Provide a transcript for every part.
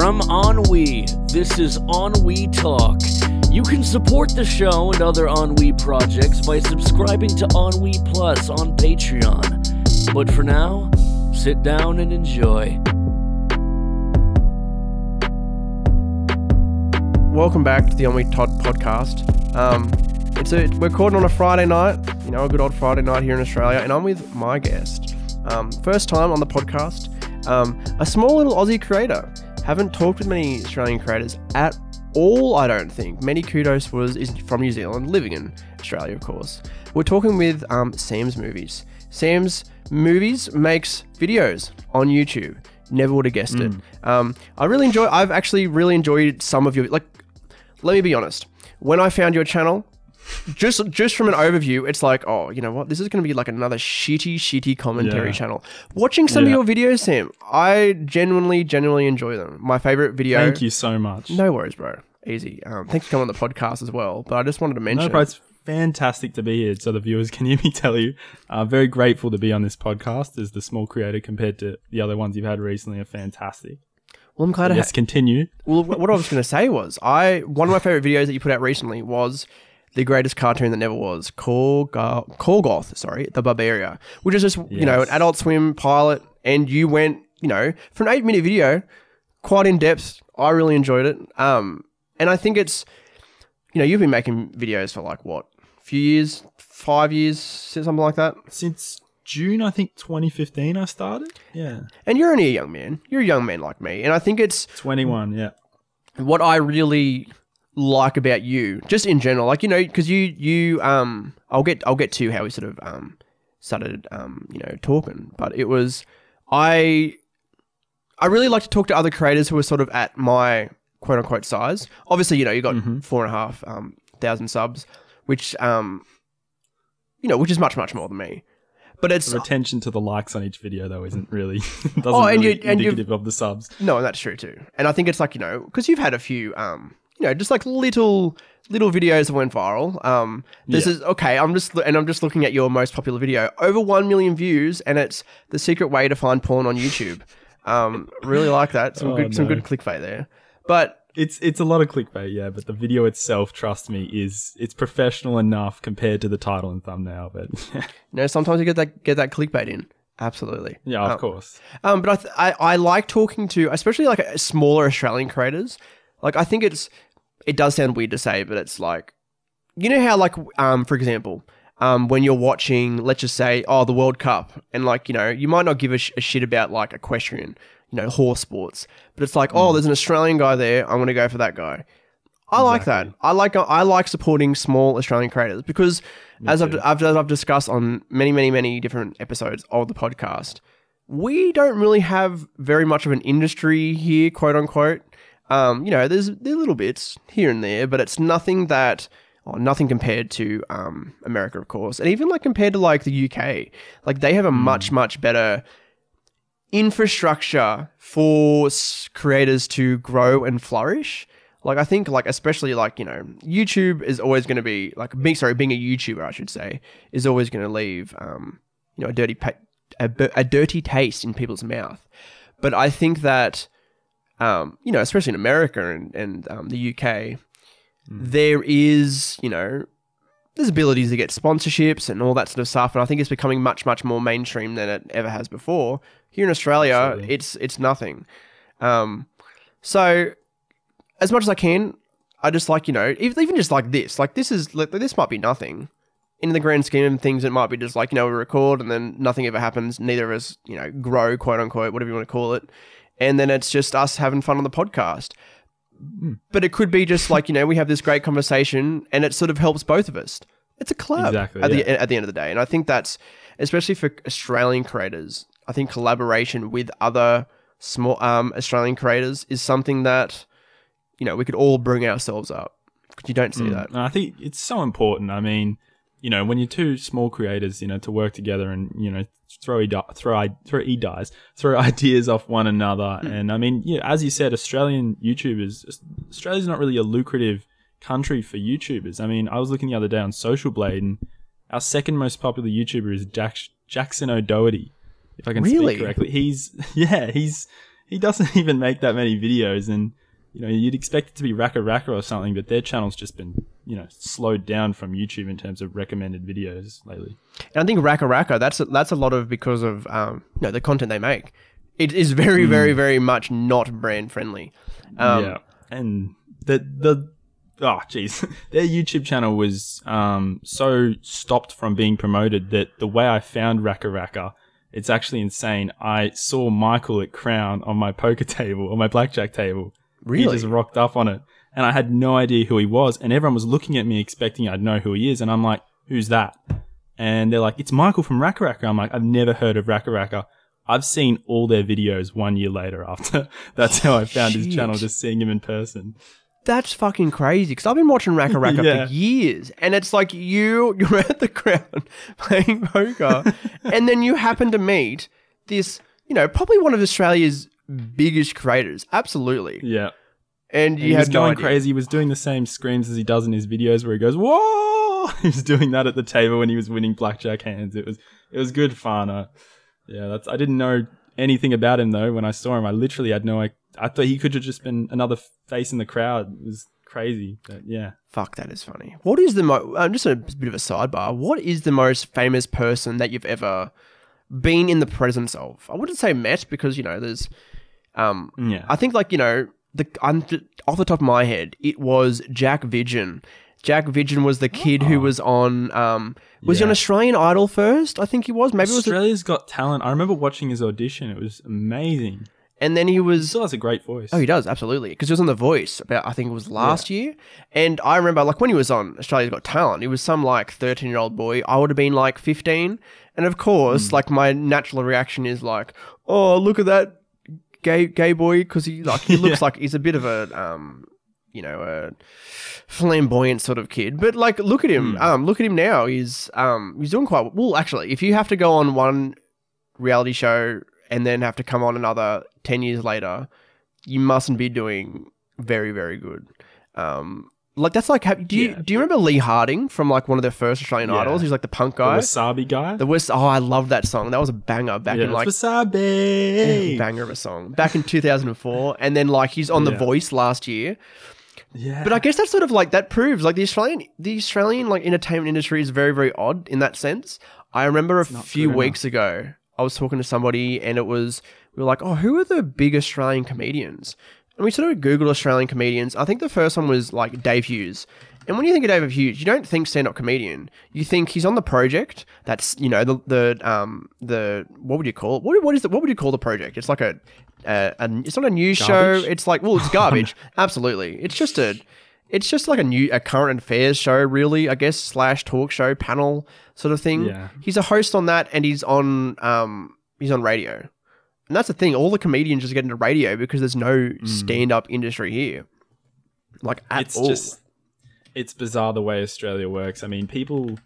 From Ennui, this is Ennui Talk. You can support the show and other Ennui projects by subscribing to Ennui Plus on Patreon. But for now, sit down and enjoy. Welcome back to the Ennui Todd podcast. Um, it's a, we're recording on a Friday night, you know, a good old Friday night here in Australia, and I'm with my guest. Um, first time on the podcast, um, a small little Aussie creator. Haven't talked with many Australian creators at all, I don't think. Many Kudos was is from New Zealand, living in Australia, of course. We're talking with um, Sam's Movies. Sam's Movies makes videos on YouTube. Never would have guessed it. Um, I really enjoy. I've actually really enjoyed some of your like. Let me be honest. When I found your channel, just just from an overview, it's like, oh, you know what? This is going to be like another shitty, shitty commentary Yeah. channel. Watching some Yeah. of your videos, Sam, I genuinely, genuinely enjoy them. My favorite video. Thank you so much. No worries, bro. Easy. Um, thanks for coming on the podcast as well. But I just wanted to mention. No, bro, it's fantastic to be here. So the viewers can hear me tell you, uh, very grateful to be on this podcast. As the small creator compared to the other ones you've had recently are fantastic. well, I'm glad to Let's have. continue. Well, what I was going to say was, I one of my favorite videos that you put out recently was the greatest cartoon that never was, Korgoth, Korgoth sorry, the Barbaria, which is just you know an Adult Swim pilot, and you went you know for an eight minute video, quite in depth. I really enjoyed it. Um, and I think it's you know you've been making videos for like what, a few years, five years, something like that. Since June, I think 2015, I started. Yeah, And you're only a young man. You're a young man like me, and I think it's 21. Yeah, what I really like about you, just in general, like you know, because you you um, I'll get I'll get to how we sort of um started um you know talking, but it was I I really like to talk to other creators who are sort of at my quote unquote size. Obviously, you know, you got four and a half um thousand subs, which um you know, which is much much more than me. But it's the retention to the likes on each video though isn't really doesn't Oh, and really you- and indicative of the subs. No, that's true too. And I think it's like, you know, because you've had a few, um, you know, just like little little videos that went viral. Um, this Yeah. is okay. I'm just and I'm just looking at your most popular video, over one million views, and it's the secret way to find porn on YouTube. Um, really like that. Some Oh, good, some good clickbait there. But It's it's a lot of clickbait, yeah, but the video itself, trust me, is it's professional enough compared to the title and thumbnail. But you know, sometimes you get that get that clickbait in. Absolutely. yeah, of Um, course. Um, but I, th- I I like talking to especially like smaller Australian creators. Like I think it's it does sound weird to say, but it's like you know how like um for example um when you're watching let's just say oh the World Cup and like you know you might not give a, sh- a shit about like equestrian you know horse sports, but it's like oh there's an Australian guy there I'm gonna go for that guy. I like that. I like I like supporting small Australian creators because as I've, I've as I've discussed on many many many different episodes of the podcast, we don't really have very much of an industry here, quote unquote. Um, you know, there's there little bits here and there, but it's nothing that or nothing compared to um, America, of course, and even like compared to like the UK, like they have a much much better infrastructure for creators to grow and flourish. Like I think, like especially like you know, YouTube is always going to be like being sorry, being a YouTuber, I should say, is always going to leave um, you know a dirty pa- a, a dirty taste in people's mouth. But I think that um, you know, especially in America and and um, the UK, there is you know there's abilities to get sponsorships and all that sort of stuff, and I think it's becoming much much more mainstream than it ever has before. Here in Australia, Absolutely. it's it's nothing. Um, so as much as I can, I just like you know ev- even just like this, like this is like this might be nothing. In the grand scheme of things, it might be just like you know we record and then nothing ever happens. Neither of us you know grow, quote unquote, whatever you want to call it, and then it's just us having fun on the podcast. But it could be just like you know we have this great conversation and it sort of helps both of us. It's a collab Exactly, at yeah. the at the end of the day, and I think that's especially for Australian creators. I think collaboration with other small um, Australian creators is something that you know we could all bring ourselves up because you don't see that. And I think it's so important. I mean, you know, when you're two small creators, you know, to work together and you know throw throw throw e dies, throw ideas off one another. Hmm. And I mean, yeah, as you said, Australian YouTubers, Australia's not really a lucrative country for YouTubers. I mean, I was looking the other day on Social Blade, and our second most popular YouTuber is Jack- Jackson O'Doherty. If I can Really? speak correctly, he's yeah, he's he doesn't even make that many videos, and you know you'd expect it to be RackaRacka or something, but their channel's just been you know slowed down from YouTube in terms of recommended videos lately. And I think RackaRacka, that's a, that's a lot of because of um, you know the content they make. It is very, Hmm. very, very much not brand friendly. Um, yeah, and the the oh jeez, their YouTube channel was um so stopped from being promoted that the way I found RackaRacka, it's actually insane. I saw Michael at Crown on my poker table or my blackjack table. Really? He just rocked up on it, and I had no idea who he was, and everyone was looking at me expecting I'd know who he is, and I'm like, who's that? And they're like, it's Michael from RackaRacka. I'm like, I've never heard of RackaRacka. I've seen all their videos one year later after. That's how I found his channel, just seeing him in person. That's fucking crazy because I've been watching RackaRacka Yeah. for years, and it's like you you're at the Crown playing poker, and then you happen to meet this, you know, probably one of Australia's biggest creators, absolutely, Yeah. And you he was no going idea. crazy. He was doing the same screams as he does in his videos where he goes, Whoa! He was doing that at the table when he was winning blackjack hands. It was it was good fun. Uh, yeah, that's I didn't know anything about him though when I saw him. I literally had no I, I thought he could have just been another face in the crowd. It was crazy. But yeah. Fuck, that is funny. What is the mo? Um, just a bit of a sidebar. What is the most famous person that you've ever been in the presence of? I wouldn't say met because you know there's. Um, Yeah. I think like you know the off the top of my head, it was Jack Vidgen. Jack Vidgen was the kid who was on. Um, was he on Australian Idol first? I think he was. Maybe it was. Australia's Got Talent. I remember watching his audition. It was amazing. and then he was He still has a great voice. Oh, he does absolutely because he was on The Voice about I think it was last year, and I remember like when he was on Australia's Got Talent, he was some like thirteen year old boy. I would have been like fifteen, and of course, like my natural reaction is like, oh look at that gay gay boy because he like he looks like he's a bit of a um you know a flamboyant sort of kid, but like look at him, um look at him now. He's um he's doing quite well. Actually, if you have to go on one reality show and then have to come on another 10 years later, you mustn't be doing very, very good. Um, like that's like, have, do you Yeah. do you remember Lee Harding from like one of their first Australian Yeah. idols? He's like the punk guy, The. Wasabi guy. The West. Oh, I love that song. That was a banger back yeah, in like it's Wasabi. banger of a song back in 2004. And then like he's on The Voice last year. Yeah. But I guess that's sort of like that proves like the Australian the Australian like entertainment industry is very very odd in that sense. I remember a few weeks ago I was talking to somebody and it was we were like, "Oh, who are the big Australian comedians?" And we sort of Google Australian comedians. I think the first one was like Dave Hughes. And when you think of David Hughes, you don't think stand-up comedian. You think he's on the project. That's you know the the um the what would you call it? What what is the, what would you call the project? It's like a, a, a it's not a news Garbage? show. It's like well, it's garbage. Absolutely, it's just a it's just like a new a current affairs show, really. I guess slash talk show panel sort of thing. Yeah. He's a host on that, and he's on um he's on radio. And that's the thing. All the comedians just get into radio because there's no stand up industry here. Like at Mm. it's all. just it's bizarre the way Australia works. I mean, people.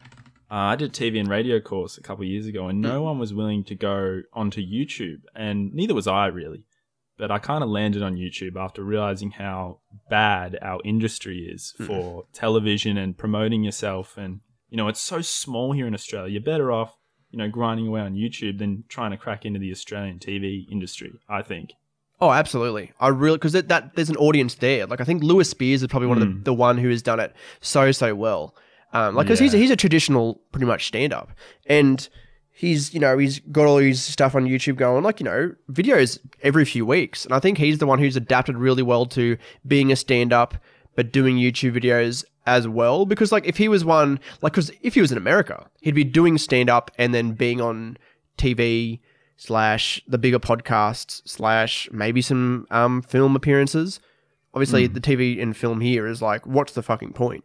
Uh, I did TV and radio course a couple of years ago, and no Hmm. one was willing to go onto YouTube, and neither was I really. But I kind of landed on YouTube after realizing how bad our industry is Hmm. for television and promoting yourself. And you know, it's so small here in Australia. You're better off, you know, grinding away on YouTube than trying to crack into the Australian TV industry. I think. Oh, absolutely. I really because that, that there's an audience there. Like I think Lewis Spears is probably one of the, the one who has done it so so well. Um, like because he's a, he's a traditional pretty much stand up, and he's you know he's got all his stuff on YouTube going like you know videos every few weeks, and I think he's the one who's adapted really well to being a stand up but doing YouTube videos as well. Because like if he was one like because if he was in America, he'd be doing stand up and then being on TV slash the bigger podcasts slash maybe some um, film appearances. Obviously, the TV and film here is like, what's the fucking point?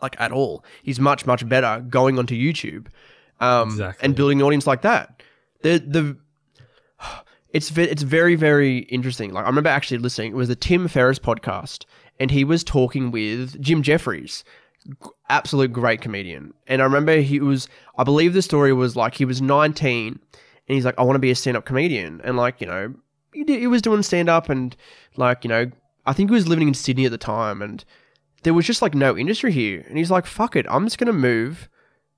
Like at all. He's much much better going onto YouTube, um, Exactly. and building an audience like that. The the it's it's very very interesting. Like I remember actually listening. It was the Tim Ferriss podcast, and he was talking with Jim Jeffries, absolute great comedian. And I remember he was, I believe the story was like he was 19 and he's like, I want to be a stand up comedian. And like, you know, he, did, he was doing stand up and like, you know, I think he was living in Sydney at the time and there was just like no industry here. And he's like, fuck it, I'm just going to move.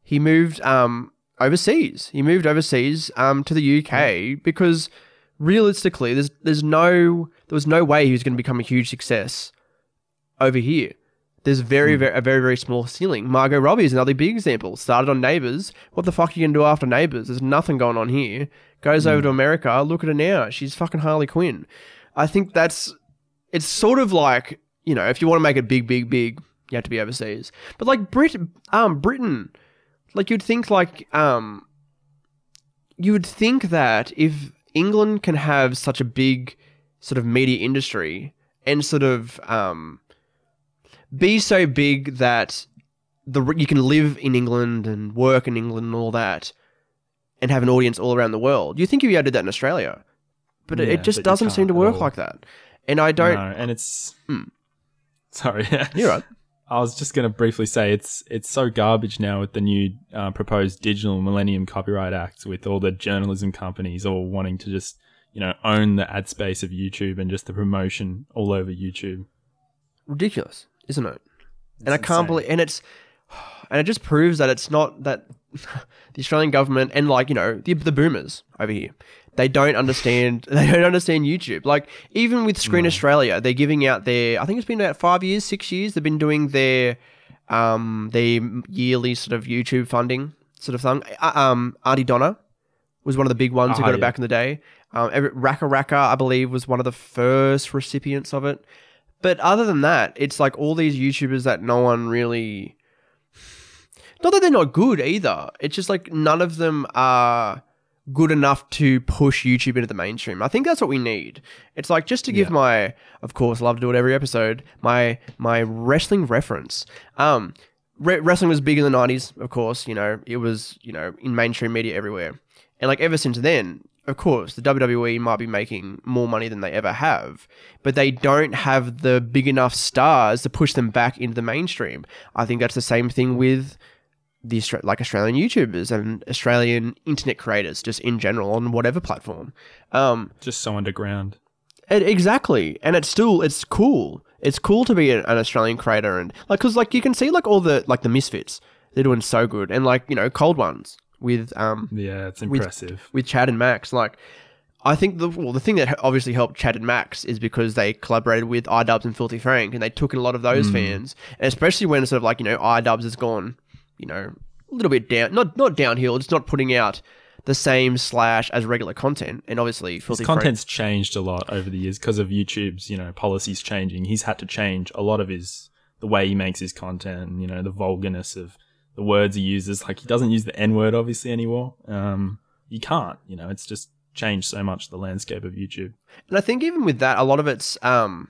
He moved um, overseas. He moved overseas um, to the UK because realistically, there's there's no there was no way he was going to become a huge success over here. There's very, very a very very small ceiling. Margot Robbie is another big example. Started on Neighbours. What the fuck are you gonna do after Neighbours? There's nothing going on here. Goes over to America. Look at her now. She's fucking Harley Quinn. I think that's it's sort of like you know if you want to make it big, big, big, you have to be overseas. But like Brit, um, Britain, like you'd think like um, you would think that if England can have such a big sort of media industry and sort of um, be so big that the you can live in England and work in England and all that, and have an audience all around the world. You think you'd be able to do that in Australia, but it, Yeah, it just but doesn't seem to work like that. And I don't. No, and it's Hmm. sorry. You're right. I was just going to briefly say it's it's so garbage now with the new uh, proposed Digital Millennium Copyright Act, with all the journalism companies all wanting to just you know own the ad space of YouTube and just the promotion all over YouTube. ridiculous, isn't it? and It's I can't insane. believe, and it's, and it just proves that it's not that the Australian government and like you know the the boomers over here, they don't understand. They don't understand YouTube. Like even with Screen Australia, they're giving out their. I think it's been about five years, six years. They've been doing their, um, their yearly sort of YouTube funding sort of thing. Uh, Um, Aunty Donna was one of the big ones who Ah, got it back in the day. Um, RackaRacka, I believe, was one of the first recipients of it. But other than that, it's like all these YouTubers that no one really. Not that they're not good either. It's just like none of them are good enough to push YouTube into the mainstream. I think that's what we need. It's like just to give Yeah. my, of course, love to do it every episode. My my wrestling reference. Um, re- wrestling was big in the nineties, of course. You know, it was you know in mainstream media everywhere, and like ever since then, of course, the WWE might be making more money than they ever have, but they don't have the big enough stars to push them back into the mainstream. I think that's the same thing with the like Australian YouTubers and Australian internet creators, just in general on whatever platform. Um, Just so underground. and exactly, and it's still it's cool. It's cool to be an, an Australian creator and like because like you can see like all the like the misfits they're doing so good and like you know cold ones with um Yeah, it's With- impressive. with Chad and Max. Like, I think the well, the thing that obviously helped Chad and Max is because they collaborated with iDubbbz and Filthy Frank, and they took in a lot of those fans, and especially when sort of like you know iDubbbz has gone, you know, a little bit down, not not downhill, just not putting out the same slash as regular content, and obviously His Filthy Frank. content's changed a lot over the years because of YouTube's, you know, policies changing. He's had to change a lot of his the way he makes his content, and, you know, the vulgarness of the words he uses. Like he doesn't use the N word obviously anymore. Um, you can't, you know, it's just changed so much the landscape of YouTube. And I think even with that, a lot of it's um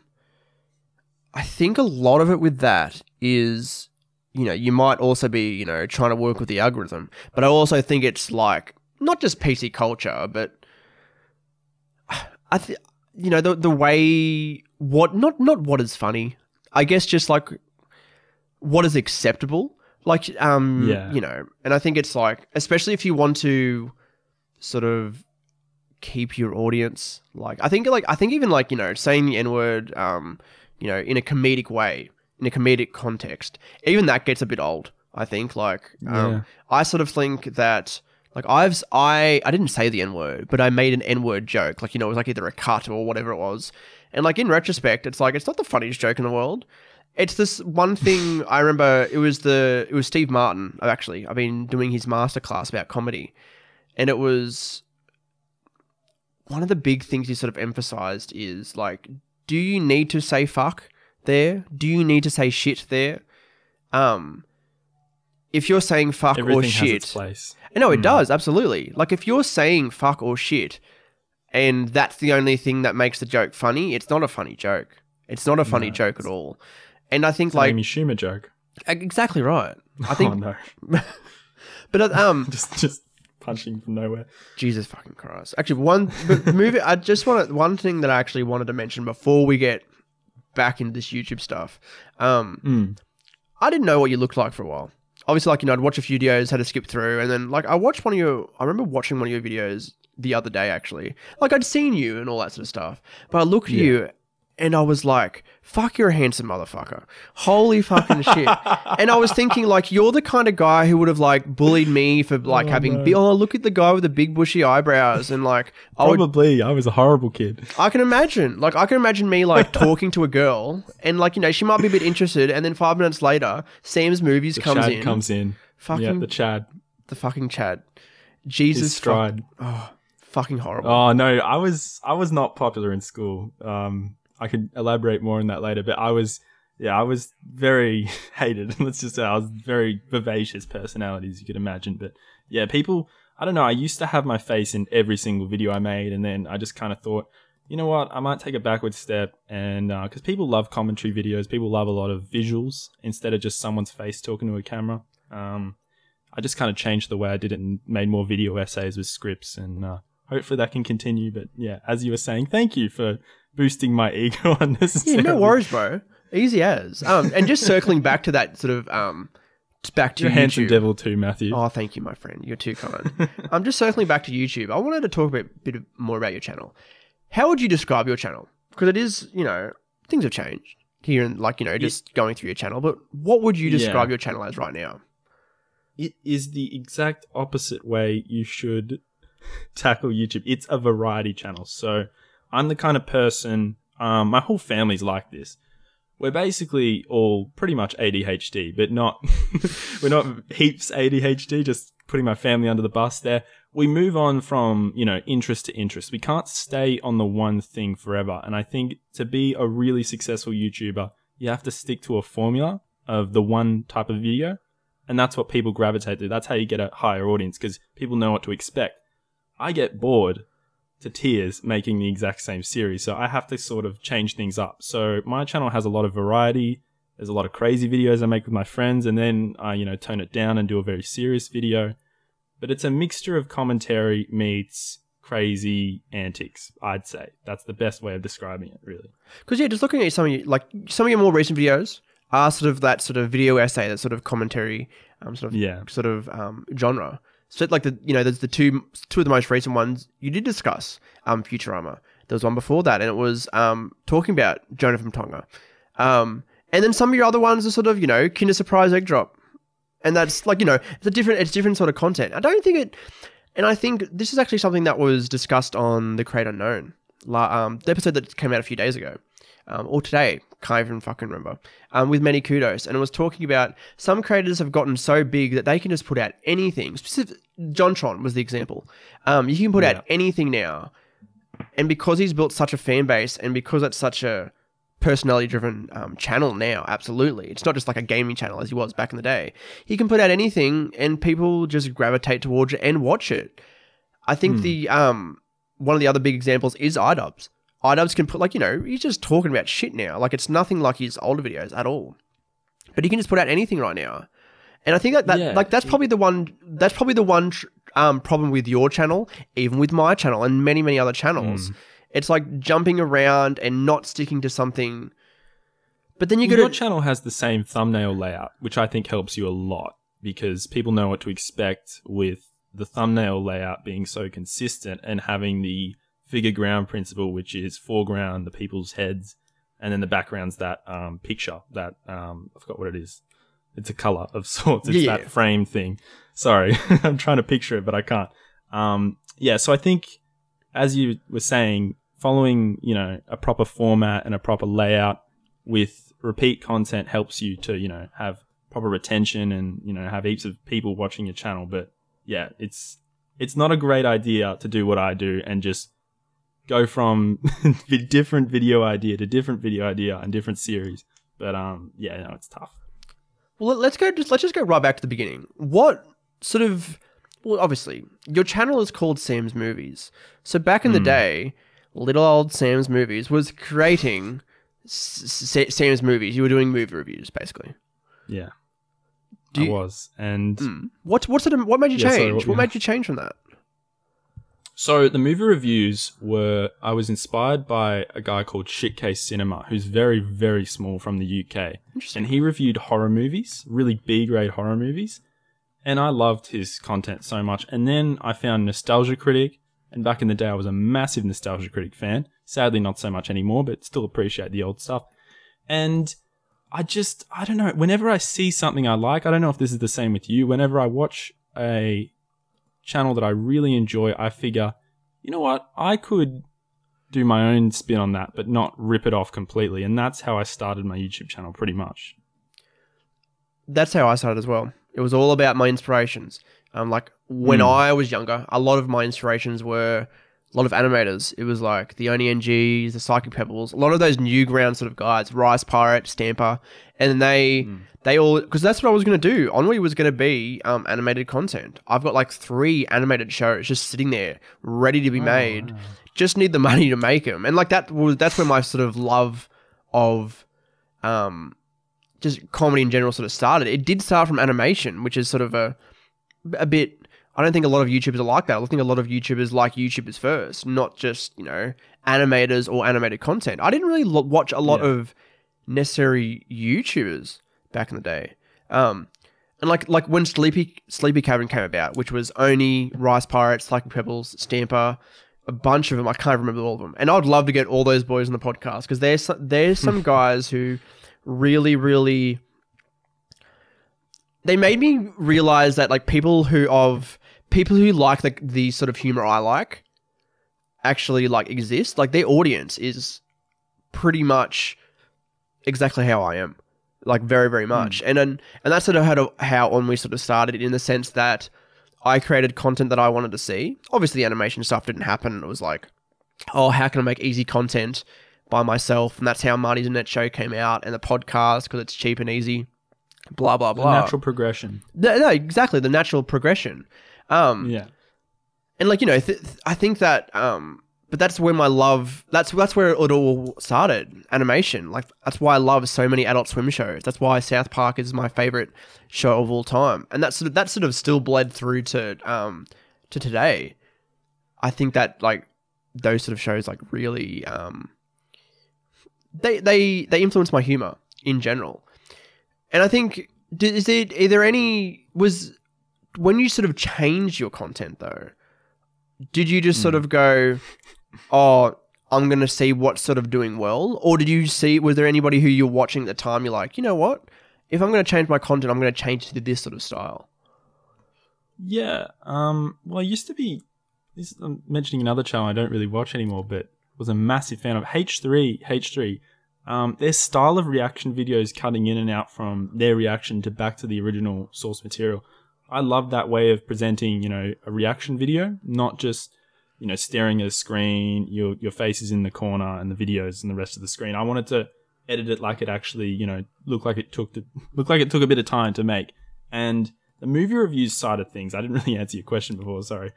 I think a lot of it with that is you know, you might also be, you know, trying to work with the algorithm. But I also think it's like not just PC culture, but I think you know, the the way what not not what is funny. I guess just like what is acceptable. Like um Yeah. you know, and I think it's like especially if you want to sort of keep your audience like I think like I think even like you know saying the n word um you know in a comedic way in a comedic context even that gets a bit old I think like um, Yeah. I sort of think that like I've I I didn't say the n word but I made an n word joke like you know it was like either a cut or whatever it was and like in retrospect it's like it's not the funniest joke in the world it's this one thing I remember it was the it was Steve Martin actually I've been doing his masterclass about comedy and it was one of the big things he sort of emphasized is like, do you need to say fuck there? Do you need to say shit there? Um, if you're saying fuck Everything or shit, no, it does absolutely. Like if you're saying fuck or shit, and that's the only thing that makes the joke funny, it's not a funny joke. It's not a funny No, joke at all. And I think It's like Amy Schumer joke. exactly right. I think, oh no, but uh, um, just just punching from nowhere. Jesus fucking Christ. Actually, one movie. I just want to, one thing that I actually wanted to mention before we get back into this YouTube stuff. Um, Mm. I didn't know what you looked like for a while. Obviously, like you know, I'd watch a few videos, had to skip through, and then like I watched one of your. I remember watching one of your videos the other day. Actually, like I'd seen you and all that sort of stuff, but I looked at Yeah. you, and I was like, "Fuck, you're a handsome motherfucker! Holy fucking shit!" And I was thinking, like, you're the kind of guy who would have like bullied me for like having, bi- oh, look at the guy with the big bushy eyebrows, and like, I would Probably, I was a horrible kid. I can imagine. Like I can imagine me like talking to a girl and like, you know, she might be a bit interested and then five minutes later, Sam's movies comes Chad in. comes in. Fucking yeah, the Chad. the fucking Chad. His Jesus fuck, stride. fucking horrible. Oh no, I was I was not popular in school. Um, I could elaborate more on that later, but I was yeah, I was very hated. Let's just say I was very vivacious personality, as you could imagine. But yeah, people, I don't know. I used to have my face in every single video I made, and then I just kind of thought, you know what, I might take a backward step, and because people love commentary videos, people love a lot of visuals instead of just someone's face talking to a camera. Um, I just kind of changed the way I did it and made more video essays with scripts, and uh, hopefully that can continue. But yeah, as you were saying, thank you for boosting my ego on this. yeah, no worries, bro. Easy as. Um, and just circling back to that sort of um, back to You're a handsome devil too, Matthew. Oh, thank you, my friend. You're too kind. I'm just circling back to YouTube. I wanted to talk a bit, bit more about your channel. How would you describe your channel? Because it is, you know, things have changed here and like, you know, just going through your channel. But what would you describe Yeah. your channel as right now? it is the exact opposite way you should tackle YouTube. It's a variety channel. So I'm the kind of person, um, my whole family's like this. We're basically all pretty much ADHD, but not, we're not heaps ADHD, just putting my family under the bus there. We move on from, you know, interest to interest. We can't stay on the one thing forever. And I think to be a really successful YouTuber, you have to stick to a formula of the one type of video and that's what people gravitate to. That's how you get a higher audience because people know what to expect. I get bored to tears making the exact same series, so I have to sort of change things up. So my channel has a lot of variety. There's a lot of crazy videos I make with my friends, and then I, you know, tone it down and do a very serious video. But it's a mixture of commentary meets crazy antics. I'd say that's the best way of describing it, really. Because yeah, just looking at some of your, like some of your more recent videos are sort of that sort of video essay, that sort of commentary, um, sort of Yeah. sort of um, genre. So like the you know there's the two two of the most recent ones you did discuss um Futurama. There was one before that, and it was um talking about Jonah from Tonga. Um, and then some of your other ones are sort of you know Kinder Surprise Egg Drop, and that's like you know it's a different it's different sort of content. I don't think it, and I think this is actually something that was discussed on the Create Unknown, um, the episode that came out a few days ago, um, or today. Can't even fucking remember. Um, with many kudos, and it was talking about some creators have gotten so big that they can just put out anything. Specific, Jontron was the example. Um, you can put Yeah. out anything now, and because he's built such a fan base, and because it's such a personality driven um, channel now, absolutely. It's not just like a gaming channel as he was back in the day. He can put out anything and people just gravitate towards it and watch it. I think the um one of the other big examples is iDubbbz. iDubbbz can put like, you know, he's just talking about shit now. Like it's nothing like his older videos at all. But he can just put out anything right now. And I think that, that Yeah, like that's probably the one that's probably the one tr- um, problem with your channel, even with my channel and many many other channels. It's like jumping around and not sticking to something. But then you got your to channel has the same thumbnail layout, which I think helps you a lot because people know what to expect with the thumbnail layout being so consistent and having the figure ground principle, which is foreground, the people's heads, and then the background's that um, picture, that um, I forgot what it is. It's a color of sorts. It's Yeah. that frame thing. Sorry, I'm trying to picture it, but I can't. Um, yeah, so I think, as you were saying, following you know a proper format and a proper layout with repeat content helps you to you know have proper retention and you know have heaps of people watching your channel but yeah it's it's not a great idea to do what i do and just go from different video idea to different video idea and different series but um yeah no it's tough Well, let- let's go. Just let's just go right back to the beginning. What sort of? Well, obviously, your channel is called Sam's Movies. So back in the day, little old Sam's Movies was creating S- S- Sam's Movies. You were doing movie reviews, basically. yeah Do i you- was and What what sort of what made you Yeah, change? what- what yeah. made you change from that? So the movie reviews were I was inspired by a guy called Shitcase Cinema, who's very very small from the UK, Interesting. and he reviewed horror movies, really B grade horror movies, and I loved his content so much. And then I found Nostalgia Critic, and back in the day I was a massive Nostalgia Critic fan. Sadly, not so much anymore, but still appreciate the old stuff. And I just, I don't know, whenever I see something I like, I don't know if this is the same with you, whenever I watch a channel that I really enjoy, I figure, you know what, I could do my own spin on that, but not rip it off completely. And that's how I started my YouTube channel pretty much. That's how I started as well. It was all about my inspirations. Um, like when Mm. I was younger, a lot of my inspirations were a lot of animators. It was like the OneyNGs, the Psychic Pebbles, a lot of those new ground sort of guys, Rice Pirate, Stamper, and they they all because that's what I was gonna do. Only was gonna be um, animated content. I've got like three animated shows just sitting there ready to be made. Just need the money to make them, and like that was that's where my sort of love of um just comedy in general sort of started. It did start from animation, which is sort of a a bit. I don't think a lot of YouTubers are like that. I think a lot of YouTubers like YouTubers first, not just you know animators or animated content. I didn't really lo- watch a lot Yeah. of necessary YouTubers back in the day. Um, and like like when Sleepy Sleepy Cabin came about, which was Oney, Rice Pirates, Psychic Pebbles, Stamper, a bunch of them. I can't remember all of them. And I'd love to get all those boys on the podcast because there's there's some guys who really really they made me realize that like people who of people who like the the sort of humor I like actually like exist. Like their audience is pretty much exactly how I am. Like very, very hmm. much. And then and that's sort of how to, how on we sort of started in the sense that I created content that I wanted to see. Obviously the animation stuff didn't happen. It was like, oh, how can I make easy content by myself? And that's how Marty's Internet Show came out and the podcast because it's cheap and easy. Blah blah blah. The natural progression. No, no, exactly the natural progression. Um, Yeah. and like you know, th- th- I think that, um, but that's where my love. That's that's where it all started. Animation, like that's why I love so many Adult Swim shows. That's why South Park is my favorite show of all time, and that's sort of, that sort of still bled through to um to today. I think that like those sort of shows like really um they they they influence my humor in general, and I think is there are there any was when you sort of changed your content though did you just sort of go oh i'm going to see what's sort of doing well or did you see was there anybody who you're watching at the time you're like you know what if i'm going to change my content i'm going to change to this sort of style Yeah. Um. Well, I used to be. This, I'm mentioning another channel I don't really watch anymore, but was a massive fan of H3. H3. Um, their style of reaction videos, cutting in and out from their reaction to back to the original source material. I love that way of presenting, you know, a reaction video, not just, you know, staring at a screen. Your your face is in the corner and the videos and the rest of the screen. I wanted to edit it like it actually, you know, look like it took to look like it took a bit of time to make. And the movie reviews side of things, I didn't really answer your question before, sorry.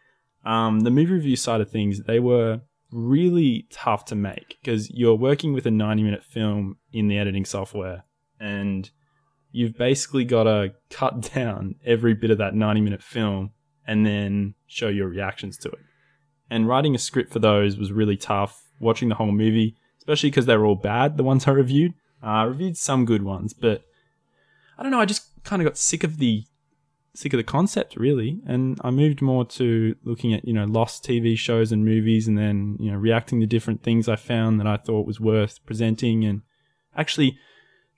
Um, the movie review side of things, they were really tough to make because you're working with a 90 minute film in the editing software and you've basically got to cut down every bit of that 90 minute film and then show your reactions to it. And writing a script for those was really tough. Watching the whole movie, especially because they were all bad, the ones I reviewed. Uh, I reviewed some good ones, but I don't know. I just kind of got sick of the sick of the concept, really, and I moved more to looking at you know lost TV shows and movies, and then you know reacting to different things I found that I thought was worth presenting. And actually,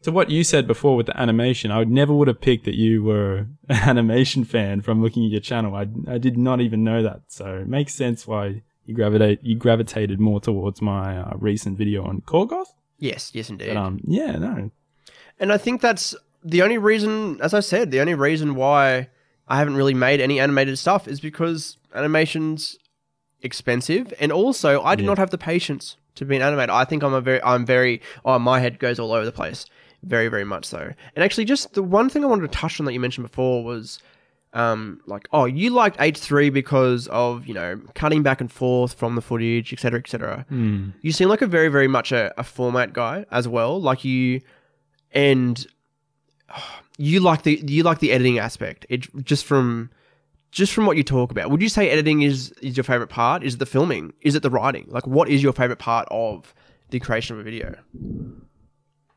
to what you said before with the animation, I would never would have picked that you were an animation fan from looking at your channel. I I did not even know that, so it makes sense why you gravitate you gravitated more towards my uh, recent video on Korgoth. yes yes indeed But um, yeah, no, And I think that's the only reason, as I said, the only reason why I haven't really made any animated stuff is because animation's expensive, and also I do Yeah. not have the patience to be an animator. I think I'm a very, I'm very, oh, my head goes all over the place, very, very much so. And actually, just the one thing I wanted to touch on that you mentioned before was. Um, like, oh, you liked H3 because of, you know, cutting back and forth from the footage, etc., etc. Hmm. You seem like a very, very much a, a format guy as well. Like you, and you like the you like the editing aspect. It just from just from what you talk about. Would you say editing is is your favorite part? Is it the filming? Is it the writing? Like, what is your favorite part of the creation of a video?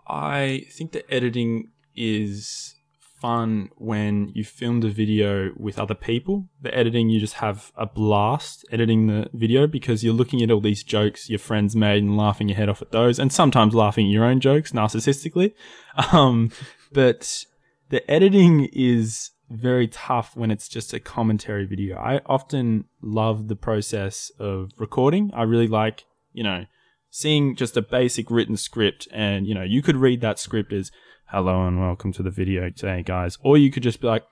I think the editing is fun when you filmed a video with other people. The editing, you just have a blast editing the video because you're looking at all these jokes your friends made and laughing your head off at those, and sometimes laughing at your own jokes narcissistically. Um, but the editing is very tough when it's just a commentary video. I often love the process of recording. I really like, you know, seeing just a basic written script and, you know, you could read that script as hello and welcome to the video today, guys. Or you could just be like,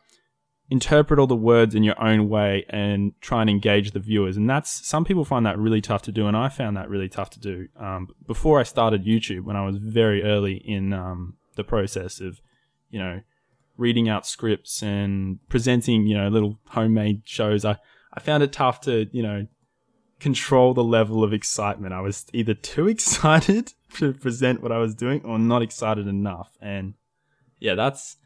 interpret all the words in your own way and try and engage the viewers. And that's, some people find that really tough to do. And I found that really tough to do. Um, before I started YouTube, when I was very early in, um, the process of, you know, reading out scripts and presenting, you know, little homemade shows, I, I found it tough to, you know, control the level of excitement. I was either too excited to present what I was doing or not excited enough. And yeah, that's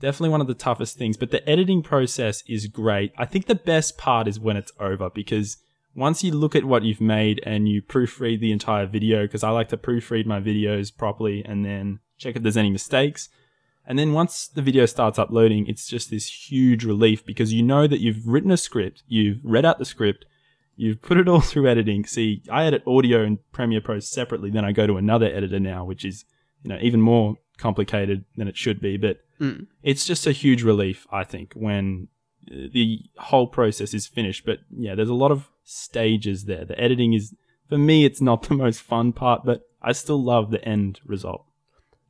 definitely one of the toughest things. But the editing process is great. I think the best part is when it's over because once you look at what you've made and you proofread the entire video, because I like to proofread my videos properly and then check if there's any mistakes. And then once the video starts uploading, it's just this huge relief because you know that you've written a script, you've read out the script, you've put it all through editing. See, I edit audio and Premiere Pro separately, then I go to another editor now, which is, you know, even more complicated than it should be. But Mm. it's just a huge relief, I think, when uh, the whole process is finished. But yeah, there's a lot of stages there. The editing is, for me, it's not the most fun part, but I still love the end result.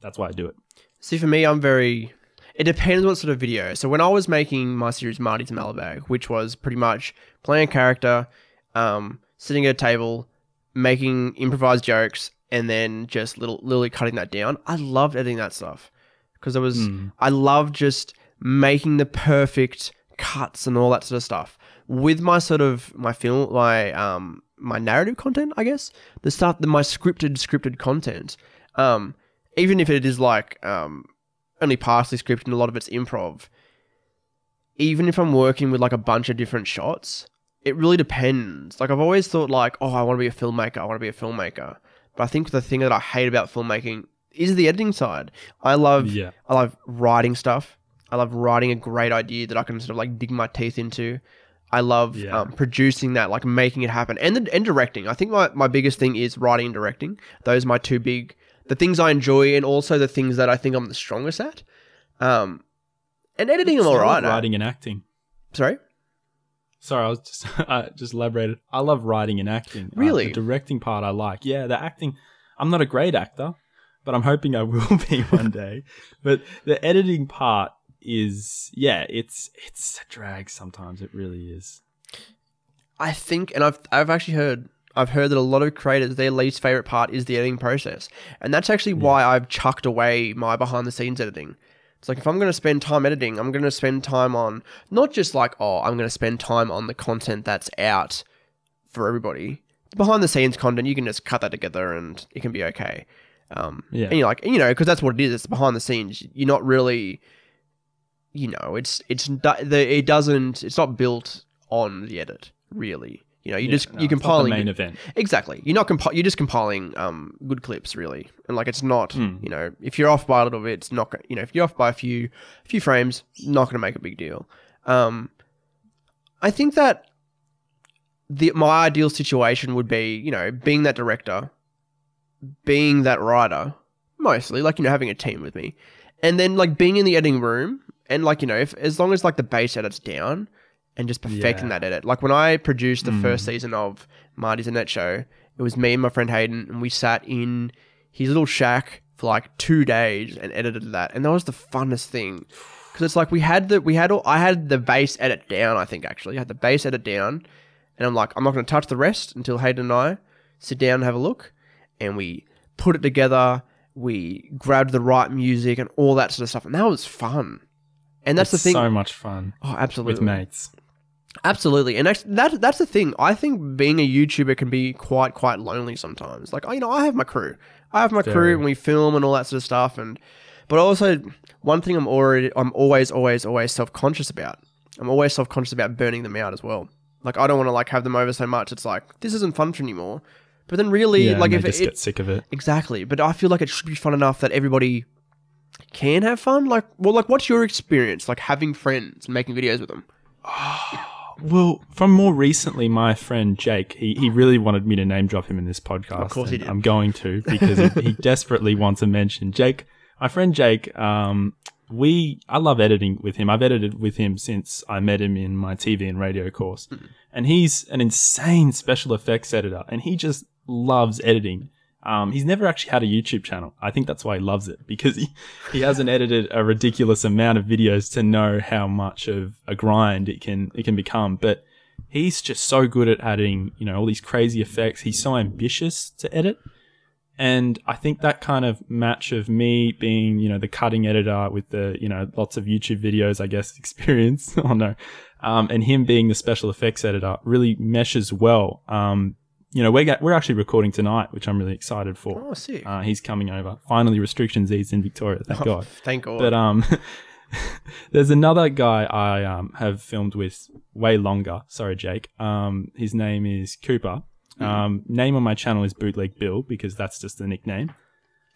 That's why I do it. See, for me, I'm very. It depends what sort of video. So when I was making my series Marty's Malabag, which was pretty much playing a character, um, sitting at a table, making improvised jokes, and then just little literally cutting that down. I loved editing that stuff because it was. Mm. I loved just making the perfect cuts and all that sort of stuff. With my sort of my film, my um, my narrative content, I guess the stuff, that my scripted scripted content. Um, even if it is like um, only partially scripted and a lot of it's improv, even if I'm working with like a bunch of different shots, it really depends. Like I've always thought like, oh, I want to be a filmmaker. I want to be a filmmaker. But I think the thing that I hate about filmmaking is the editing side. I love Yeah. I love writing stuff. I love writing a great idea that I can sort of like dig my teeth into. I love Yeah. um, producing that, like making it happen, and the, and directing. I think my, my biggest thing is writing and directing. Those are my two big the things I enjoy, and also the things that I think I'm the strongest at. Um, and editing, I'm alright. at. Writing and acting. Sorry. Sorry, I was just I just elaborated. I love writing and acting. Uh, Really? the directing part I like. Yeah, the acting. I'm not a great actor, but I'm hoping I will be one day. But the editing part is yeah, it's it's a drag sometimes. It really is. I think, and I've I've actually heard I've heard that a lot of creators their least favorite part is the editing process, and that's actually why I've chucked away my behind the scenes editing. It's like if I'm going to spend time editing, I'm going to spend time on not just like oh I'm going to spend time on the content that's out for everybody. Behind the scenes content, you can just cut that together and it can be okay. Um, Yeah. and you're like, you know, because that's what it is. It's behind the scenes. You're not really, you know, it's it's the it doesn't. It's not built on the edit really. You know, you just No, you compiling the main event. exactly. You're not compi- You're just compiling um good clips really, and like it's not. Hmm. You know, if you're off by a little bit, it's not. You know, if you're off by a few a few frames, not going to make a big deal. Um, I think that the my ideal situation would be you know being that director, being that writer, mostly like you know having a team with me, and then like being in the editing room and like you know if as long as like the base edit's down and just perfecting Yeah. that edit. Like when I produced the Mm. first season of Marty's Internet show, it was me and my friend Hayden, and we sat in his little shack for like two days and edited that, and that was the funnest thing. Because it's like we had the we had all I had the base edit down. I think actually I had the base edit down, and I'm like I'm not going to touch the rest until Hayden and I sit down and have a look, and we put it together. We grabbed the right music and all that sort of stuff, and that was fun. And that's It's the thing. So much fun oh, absolutely with mates. Absolutely, and that's that, that's the thing. I think being a YouTuber can be quite quite lonely sometimes. Like you know, I have my crew, I have my Very. crew, and we film and all that sort of stuff. And but also one thing I'm already I'm always always always self conscious about. I'm always self conscious about burning them out as well. Like I don't want to like have them over so much. It's like this isn't fun for anymore. But then really, Yeah, like if they it, just get sick of it. Exactly, but I feel like it should be fun enough that everybody can have fun? Like, well, like, what's your experience like having friends and making videos with them? Ah. Well, from more recently, my friend Jake, he, he really wanted me to name drop him in this podcast. Of course he did. I'm going to because he, he desperately wants a mention. Jake, my friend Jake, um, we I love editing with him. I've edited with him since I met him in my TV and radio course, Hmm. and he's an insane special effects editor, and he just loves editing. Um, he's never actually had a YouTube channel. I think that's why he loves it because he, he hasn't edited a ridiculous amount of videos to know how much of a grind it can it can become. But he's just so good at adding, you know, all these crazy effects. He's so ambitious to edit. And I think that kind of match of me being, you know, the cutting editor with the, you know, lots of YouTube videos, I guess, experience. oh no. Um, and him being the special effects editor really meshes well. Um, you know, we're, we're actually recording tonight, which I'm really excited for. Oh, sick. Uh, he's coming over. Finally, restrictions eased in Victoria. Thank God. Thank God. But um, there's another guy I um have filmed with way longer. Sorry, Jake. Um, his name is Cooper. Um, name on my channel is Bootleg Bill because that's just the nickname.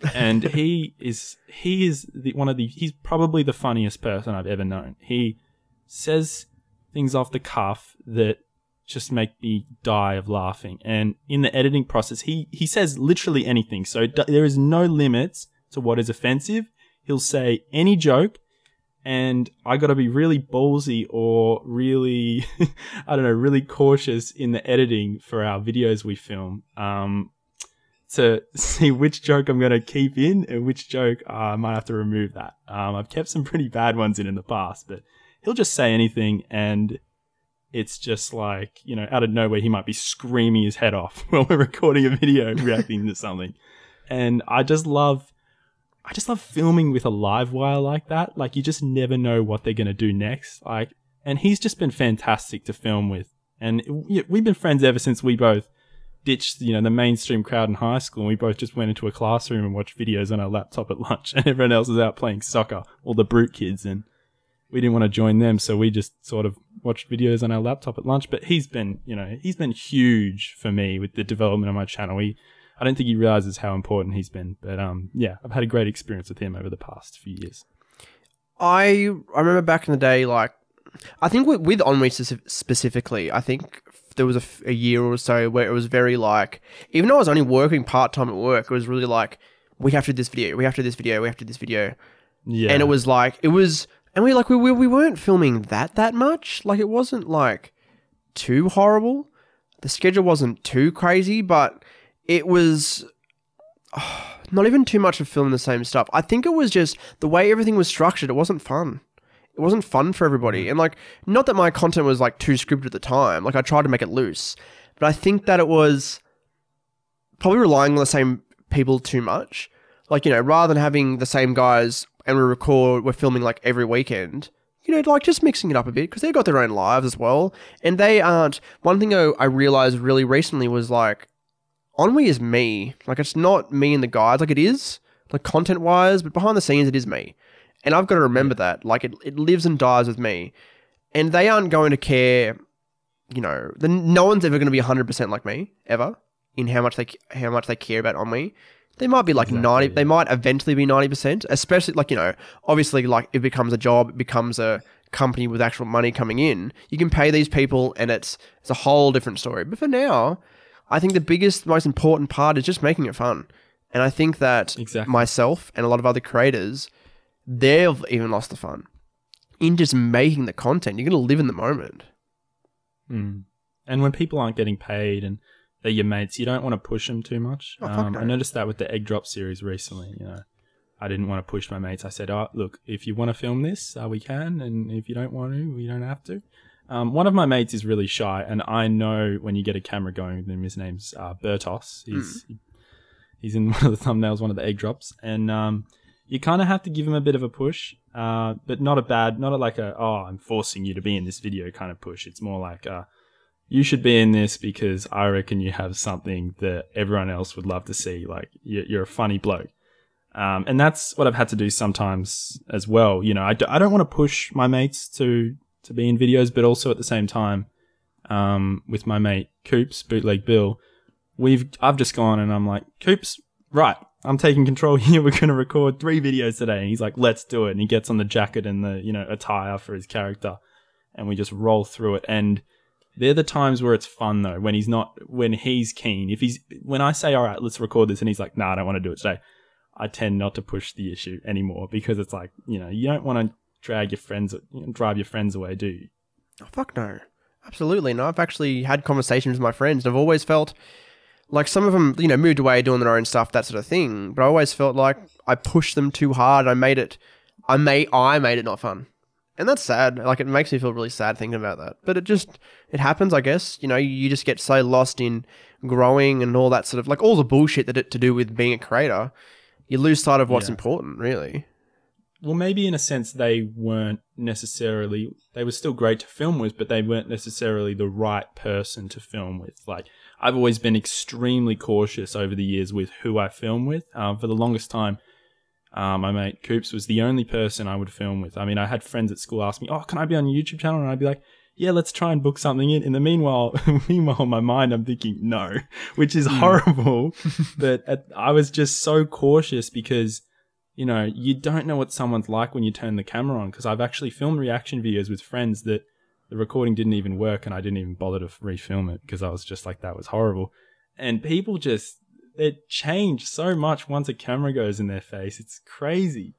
And he is he is the one of the he's probably the funniest person I've ever known. He says things off the cuff that just make me die of laughing. And in the editing process, he he says literally anything. So d- there is no limits to what is offensive. He'll say any joke, and I got to be really ballsy or really, I don't know, really cautious in the editing for our videos we film. Um, to see which joke I'm going to keep in and which joke uh, I might have to remove that. Um, I've kept some pretty bad ones in in the past, but he'll just say anything and it's just like, you know, out of nowhere, he might be screaming his head off while we're recording a video reacting to something. And I just love, I just love filming with a live wire like that. Like, you just never know what they're going to do next. Like, and he's just been fantastic to film with. And we've been friends ever since we both ditched, you know, the mainstream crowd in high school. And we both just went into a classroom and watched videos on our laptop at lunch. And everyone else was out playing soccer, all the brute kids. And we didn't want to join them, so we just sort of watched videos on our laptop at lunch. But he's been, you know, he's been huge for me with the development of my channel. He, I don't think he realizes how important he's been. But um, yeah, I've had a great experience with him over the past few years. I I remember back in the day, like I think with, with specifically, I think there was a, f- a year or so where it was very like, even though I was only working part time at work, it was really like, we have to do this video, we have to do this video, we have to do this video, Yeah, and it was like it was, and we like we, we we weren't filming that that much, like it wasn't like too horrible. The schedule wasn't too crazy, but it was not even too much of filming the same stuff. I think it was just the way everything was structured. It wasn't fun. It wasn't fun for everybody. Mm. And like, not that my content was like too scripted at the time. Like, I tried to make it loose, but I think that it was probably relying on the same people too much. Like, you know, rather than having the same guys and we record, we're filming like every weekend. You know, like just mixing it up a bit because they've got their own lives as well, and they aren't. One thing I, I realized really recently was like, Ennui is me. Like it's not me and the guys. Like it is, like content wise, but behind the scenes it is me. And I've got to remember that. Like it, it lives and dies with me. And they aren't going to care, you know, the, no one's ever going to be 100% like me, ever, in how much they how much they care about on me. They might be like Exactly, 90, yeah. they might eventually be 90%, especially like, you know, obviously like it becomes a job, it becomes a company with actual money coming in. You can pay these people and it's it's a whole different story. But for now, I think the biggest, most important part is just making it fun. And I think that Exactly. myself and a lot of other creators, they've even lost the fun in just making the content. You're going to live in the moment. Mm. And when people aren't getting paid and they're your mates, you don't want to push them too much. Oh, um, no. I noticed that with the egg drop series recently. You know, I didn't want to push my mates. I said, "Oh, look, if you want to film this, uh, we can, and if you don't want to, we don't have to." Um, one of my mates is really shy, and I know when you get a camera going with him. His name's uh, Bertos. He's he's in one of the thumbnails, one of the egg drops, and um, you kind of have to give him a bit of a push, uh, but not a bad, not a, like a oh, I'm forcing you to be in this video kind of push. It's more like uh, you should be in this because I reckon you have something that everyone else would love to see. Like you're, a funny bloke. Um, and that's what I've had to do sometimes as well. You know, I don't want to push my mates to, to be in videos, but also at the same time, um, with my mate Coops, Bootleg Bill, we've, I've just gone and I'm like, Coops, right. I'm taking control here. We're going to record three videos today. And he's like, let's do it. And he gets on the jacket and the, you know, attire for his character. And we just roll through it. And they're the times where it's fun though, when he's not, when he's keen. If he's, when I say, all right, let's record this and he's like, nah, I don't want to do it today. I tend not to push the issue anymore because it's like, you know, you don't want to drag your friends, you know, drive your friends away, do you? Oh, fuck no. Absolutely. No, I've actually had conversations with my friends and I've always felt like some of them, you know, moved away doing their own stuff, that sort of thing. But I always felt like I pushed them too hard. I made it, I made, I made it not fun. And that's sad. Like it makes me feel really sad thinking about that. But it just, it happens, I guess. You know, you just get so lost in growing and all that sort of, like all the bullshit that it to do with being a creator. You lose sight of what's Yeah. important, really. Well, maybe in a sense they weren't necessarily they were still great to film with, but they weren't necessarily the right person to film with. Like I've always been extremely cautious over the years with who I film with. Um, for the longest time, um, my mate Coops was the only person I would film with. I mean, I had friends at school ask me, "Oh, can I be on your YouTube channel?" And I'd be like, "Yeah, let's try and book something in." In the meanwhile, meanwhile, in my mind, I'm thinking no, which is horrible. but at, I was just so cautious because you know, you don't know what someone's like when you turn the camera on. Because I've actually filmed reaction videos with friends that the recording didn't even work, and I didn't even bother to refilm it because I was just like, that was horrible. And people just they change so much once a camera goes in their face. It's crazy.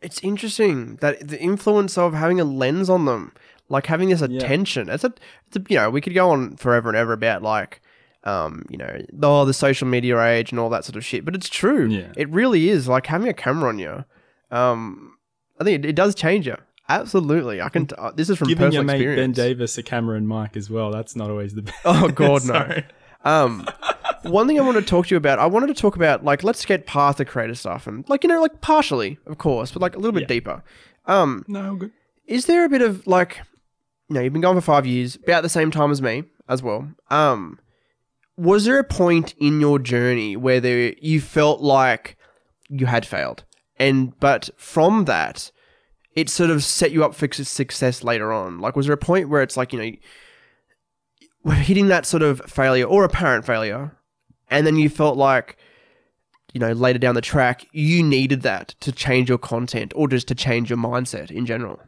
It's interesting that the influence of having a lens on them, like having this Yeah. attention. It's a, it's a, you know, we could go on forever and ever about like, um, you know, oh, the social media age and all that sort of shit. But it's true. Yeah. It really is like having a camera on you. Um, I think it, it does change you. Absolutely, I can. T- uh, this is from Giving your personal mate Ben. Davis a camera and mic as well. That's not always the best. Oh, God, no. Um, one thing I wanted to talk to you about, I wanted to talk about like let's get past the creator stuff and like you know like partially, of course, but like a little bit Yeah. deeper. Um, No, good. is there a bit of like you know you've been gone for five years about the same time as me as well um was there a point in your journey where there you felt like you had failed and but from that it sort of set you up for success later on like was there a point where it's like you know we're hitting that sort of failure or apparent failure and then you felt like you know later down the track you needed that to change your content or just to change your mindset in general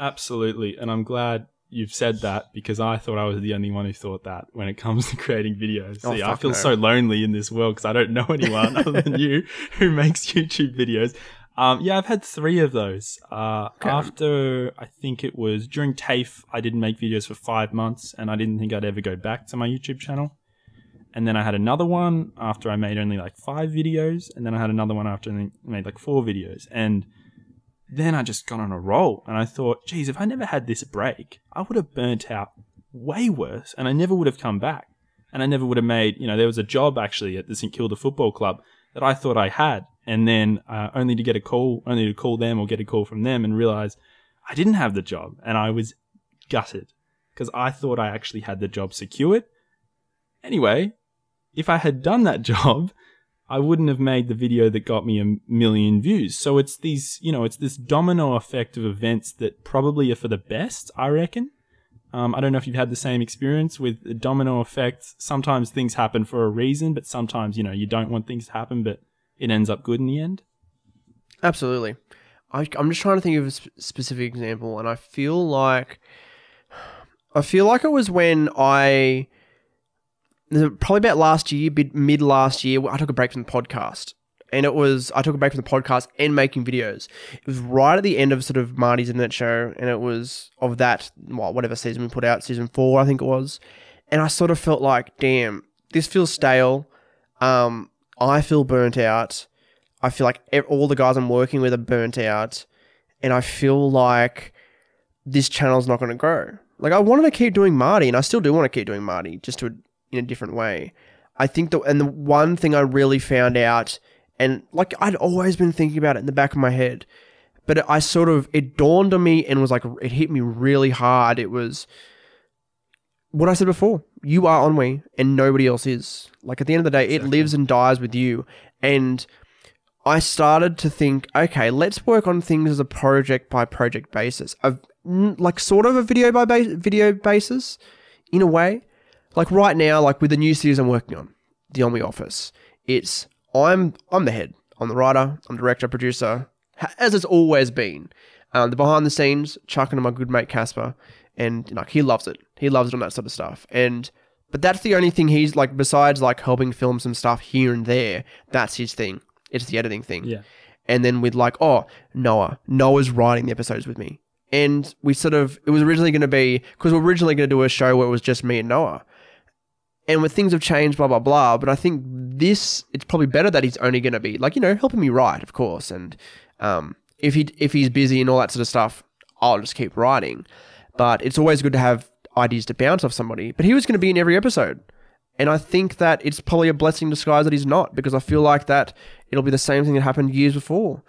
Absolutely. And I'm glad you've said that because I thought I was the only one who thought that when it comes to creating videos. Oh, See, I feel no. so lonely in this world because I don't know anyone other than you who makes YouTube videos. Um, yeah, I've had three of those. Uh, After, I think it was during TAFE, I didn't make videos for five months and I didn't think I'd ever go back to my YouTube channel. And then I had another one after I made only like five videos. And then I had another one after I made like four videos. And then I just got on a roll and I thought, geez, if I never had this break, I would have burnt out way worse and I never would have come back. And I never would have made, you know, there was a job actually at the St Kilda Football Club that I thought I had. And then uh, only to get a call, only to call them or get a call from them and realize I didn't have the job. And I was gutted because I thought I actually had the job secured. Anyway, if I had done that job, I wouldn't have made the video that got me a million views. So it's these, you know, it's this domino effect of events that probably are for the best, I reckon. Um, I don't know if you've had the same experience with the domino effect. Sometimes things happen for a reason, but sometimes, you know, you don't want things to happen, but it ends up good in the end. Absolutely. I, I'm just trying to think of a sp- specific example, and I feel like I feel like it was when I probably about last year, mid, last year, I took a break from the podcast, and it was I took a break from the podcast and making videos. It was right at the end of sort of Marty's internet show, and it was of that well, whatever season we put out, season four, I think it was, and I sort of felt like, damn, this feels stale. Um, I feel burnt out. I feel like all the guys I'm working with are burnt out, and I feel like this channel's not going to grow. Like I wanted to keep doing Marty, and I still do want to keep doing Marty, just to in a different way. I think that, and the one thing I really found out, and like I'd always been thinking about it in the back of my head, but I sort of it dawned on me and was like it hit me really hard. It was what I said before. You are Ennui, and nobody else is. Like at the end of the day, it lives and dies with you. And I started to think, okay, let's work on things as a project by project basis, of mm, like sort of a video by ba- video basis, in a way. Like right now, like with the new series I'm working on, The Omni Office, it's I'm I'm the head. I'm the writer. I'm director, producer, as it's always been. Um, the behind the scenes, chucking to my good mate Casper, and like he loves it. He loves it on that sort of stuff. And but that's the only thing he's like besides like helping film some stuff here and there. That's his thing. It's the editing thing. Yeah. And then with like, oh Noah, Noah's writing the episodes with me, and we sort of it was originally going to be because we are originally going to do a show where it was just me and Noah. And when things have changed, blah blah blah. But I think this it's probably better that he's only going to be like you know helping me write, of course. And um, if he if he's busy and all that sort of stuff, I'll just keep writing. But it's always good to have ideas to bounce off somebody. But he was going to be in every episode. And I think that it's probably a blessing in disguise that he's not, because I feel like that it'll be the same thing that happened years before.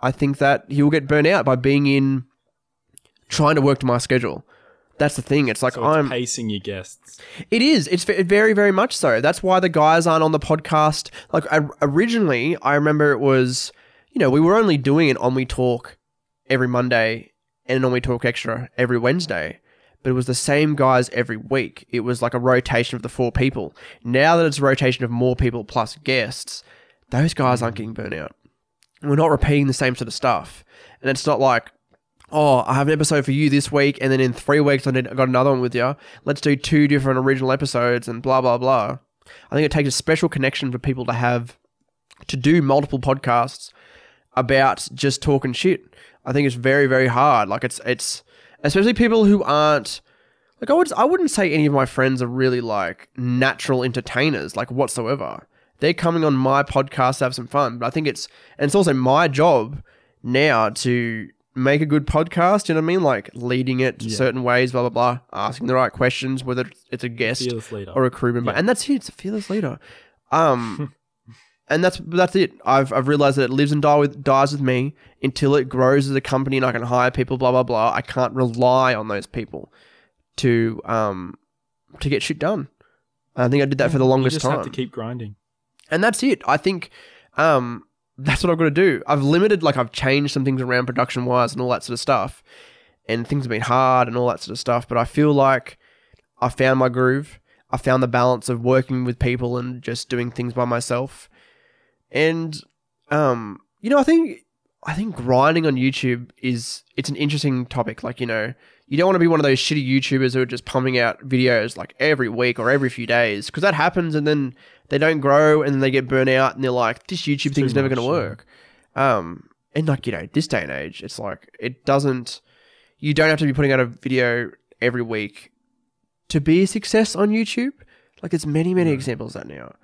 I think that he will get burnt out by being in trying to work to my schedule. That's the thing. It's like So it's I'm pacing your guests. it is. It's very, very much so. That's why the guys aren't on the podcast. Like I, originally, I remember it was, you know, we were only doing it on We Talk every Monday and on We Talk Extra every Wednesday. But it was the same guys every week. It was like a rotation of the four people. Now that it's a rotation of more people plus guests, those guys aren't mm. getting burnt out. We're not repeating the same sort of stuff. And it's not like, oh, I have an episode for you this week, and then in three weeks I need, I got another one with you. Let's do two different original episodes and blah blah blah. I think it takes a special connection for people to have to do multiple podcasts about just talking shit. I think it's very very hard. Like it's it's especially people who aren't like I would I wouldn't say any of my friends are really like natural entertainers like whatsoever. They're coming on my podcast to have some fun, but I think it's and it's also my job now to make a good podcast. You know what I mean? Like leading it Yeah. certain ways, blah blah blah, asking the right questions, whether it's a guest leader. or a crew member, Yeah. and that's it. It's a fearless leader. Um, and that's that's it. I've I've realized that it lives and die with dies with me until it grows as a company and I can hire people. Blah blah blah. I can't rely on those people to um to get shit done. I think I did that for the you longest just time have to keep grinding. and that's it. I think um, that's what I've got to do. I've limited, like, I've changed some things around production wise and all that sort of stuff, and things have been hard and all that sort of stuff. But I feel like I found my groove. I found the balance of working with people and just doing things by myself. And um, you know, I think I think grinding on YouTube is it's an interesting topic. Like, you know, you don't want to be one of those shitty YouTubers who are just pumping out videos like every week or every few days because that happens and then they don't grow and then they get burnt out and they're like, this YouTube thing's never going to yeah. work. Um, and like, you know, this day and age, it's like, it doesn't, you don't have to be putting out a video every week to be a success on YouTube. Like, there's many, many examples of that now.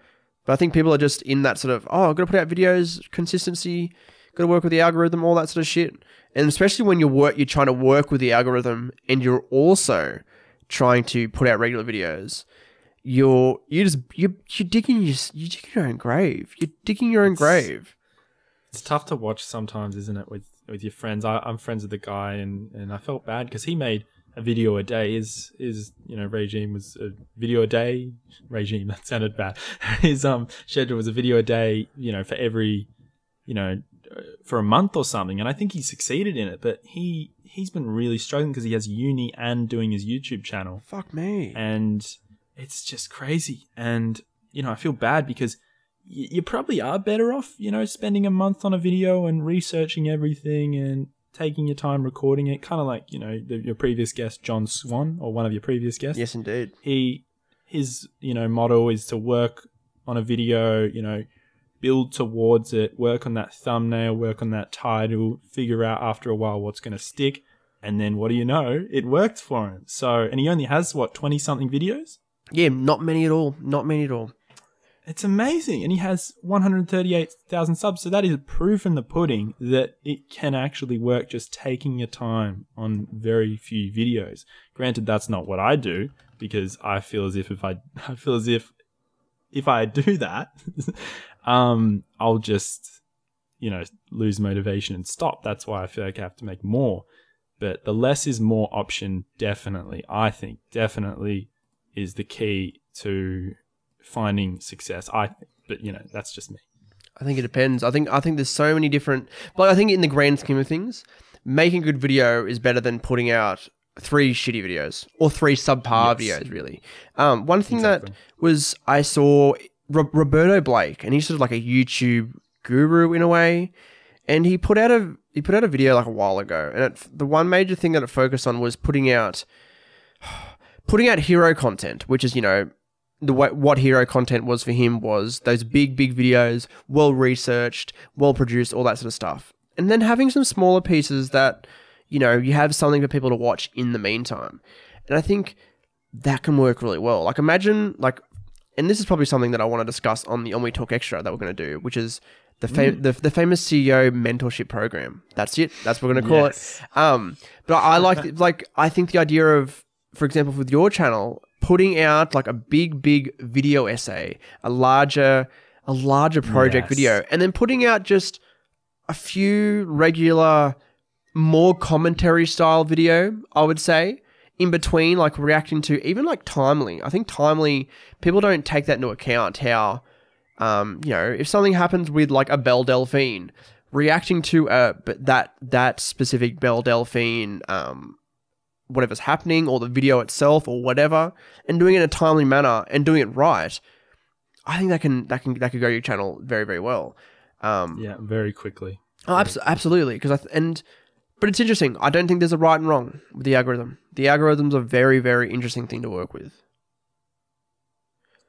But I think people are just in that sort of, oh, I've got to put out videos, consistency, got to work with the algorithm, all that sort of shit. And especially when you're work, you're trying to work with the algorithm, and you're also trying to put out regular videos. You're you just you you're digging your you're digging your own grave. You're digging your own It's- grave. It's tough to watch sometimes, isn't it? With with your friends, I, I'm friends with the guy, and, and I felt bad because he made a video a day. His his you know regime was a video a day regime. That sounded bad. His um schedule was a video a day. You know for every you know for a month or something, and I think he succeeded in it. But he he's been really struggling because he has uni and doing his YouTube channel Fuck me. and it's just crazy. And you know, I feel bad because y- you probably are better off, you know, spending a month on a video and researching everything and taking your time recording it, kind of like you know the, your previous guest, John Swan, or one of your previous guests. Yes, indeed. He his you know motto is to work on a video, you know. Build towards it, work on that thumbnail, work on that title, figure out after a while what's going to stick, and then what do you know? It worked for him. So, and he only has what twenty something videos. Yeah, not many at all. Not many at all. It's amazing, and he has one hundred thirty-eight thousand subs. So that is proof in the pudding that it can actually work. Just taking your time on very few videos. Granted, that's not what I do because I feel as if if I, I feel as if if I do that, um, I'll just you know lose motivation and stop. That's why I feel like I have to make more. But the less is more option definitely, I think, definitely is the key to finding success. I think, but you know, that's just me. I think it depends. I think I think there's so many different. But I think in the grand scheme of things, making a good video is better than putting out three shitty videos or three subpar Yes. videos. Really, um, one thing Exactly. that was I saw Ro- Roberto Blake, and he's sort of like a YouTube guru in a way. And he put out a he put out a video like a while ago, and it, the one major thing that it focused on was putting out putting out hero content, which is you know the way, what hero content was for him was those big big videos, well researched, well produced, all that sort of stuff, and then having some smaller pieces that you know you have something for people to watch in the meantime, and I think that can work really well. Like imagine like, and this is probably something that I want to discuss on the Ennui Talk Extra that we're going to do, which is the, fa- the the famous CEO mentorship program. That's it. That's what we're going to call Yes. it. Um, but I like like I think the idea of, for example, with your channel, putting out like a big big video essay, a larger a larger project Yes. video, and then putting out just a few regular, more commentary style video. I would say in between, like reacting to even like timely. I think timely people don't take that into account. How um, you know, if something happens with like a Belle Delphine, reacting to uh but that that specific Belle Delphine um whatever's happening or the video itself or whatever and doing it in a timely manner and doing it right, I think that can that can that could grow your channel very very well. Um, Yeah, very quickly. Oh, abs- absolutely. Because I th- and but it's interesting. I don't think there's a right and wrong with the algorithm. The algorithm's a very very interesting thing to work with.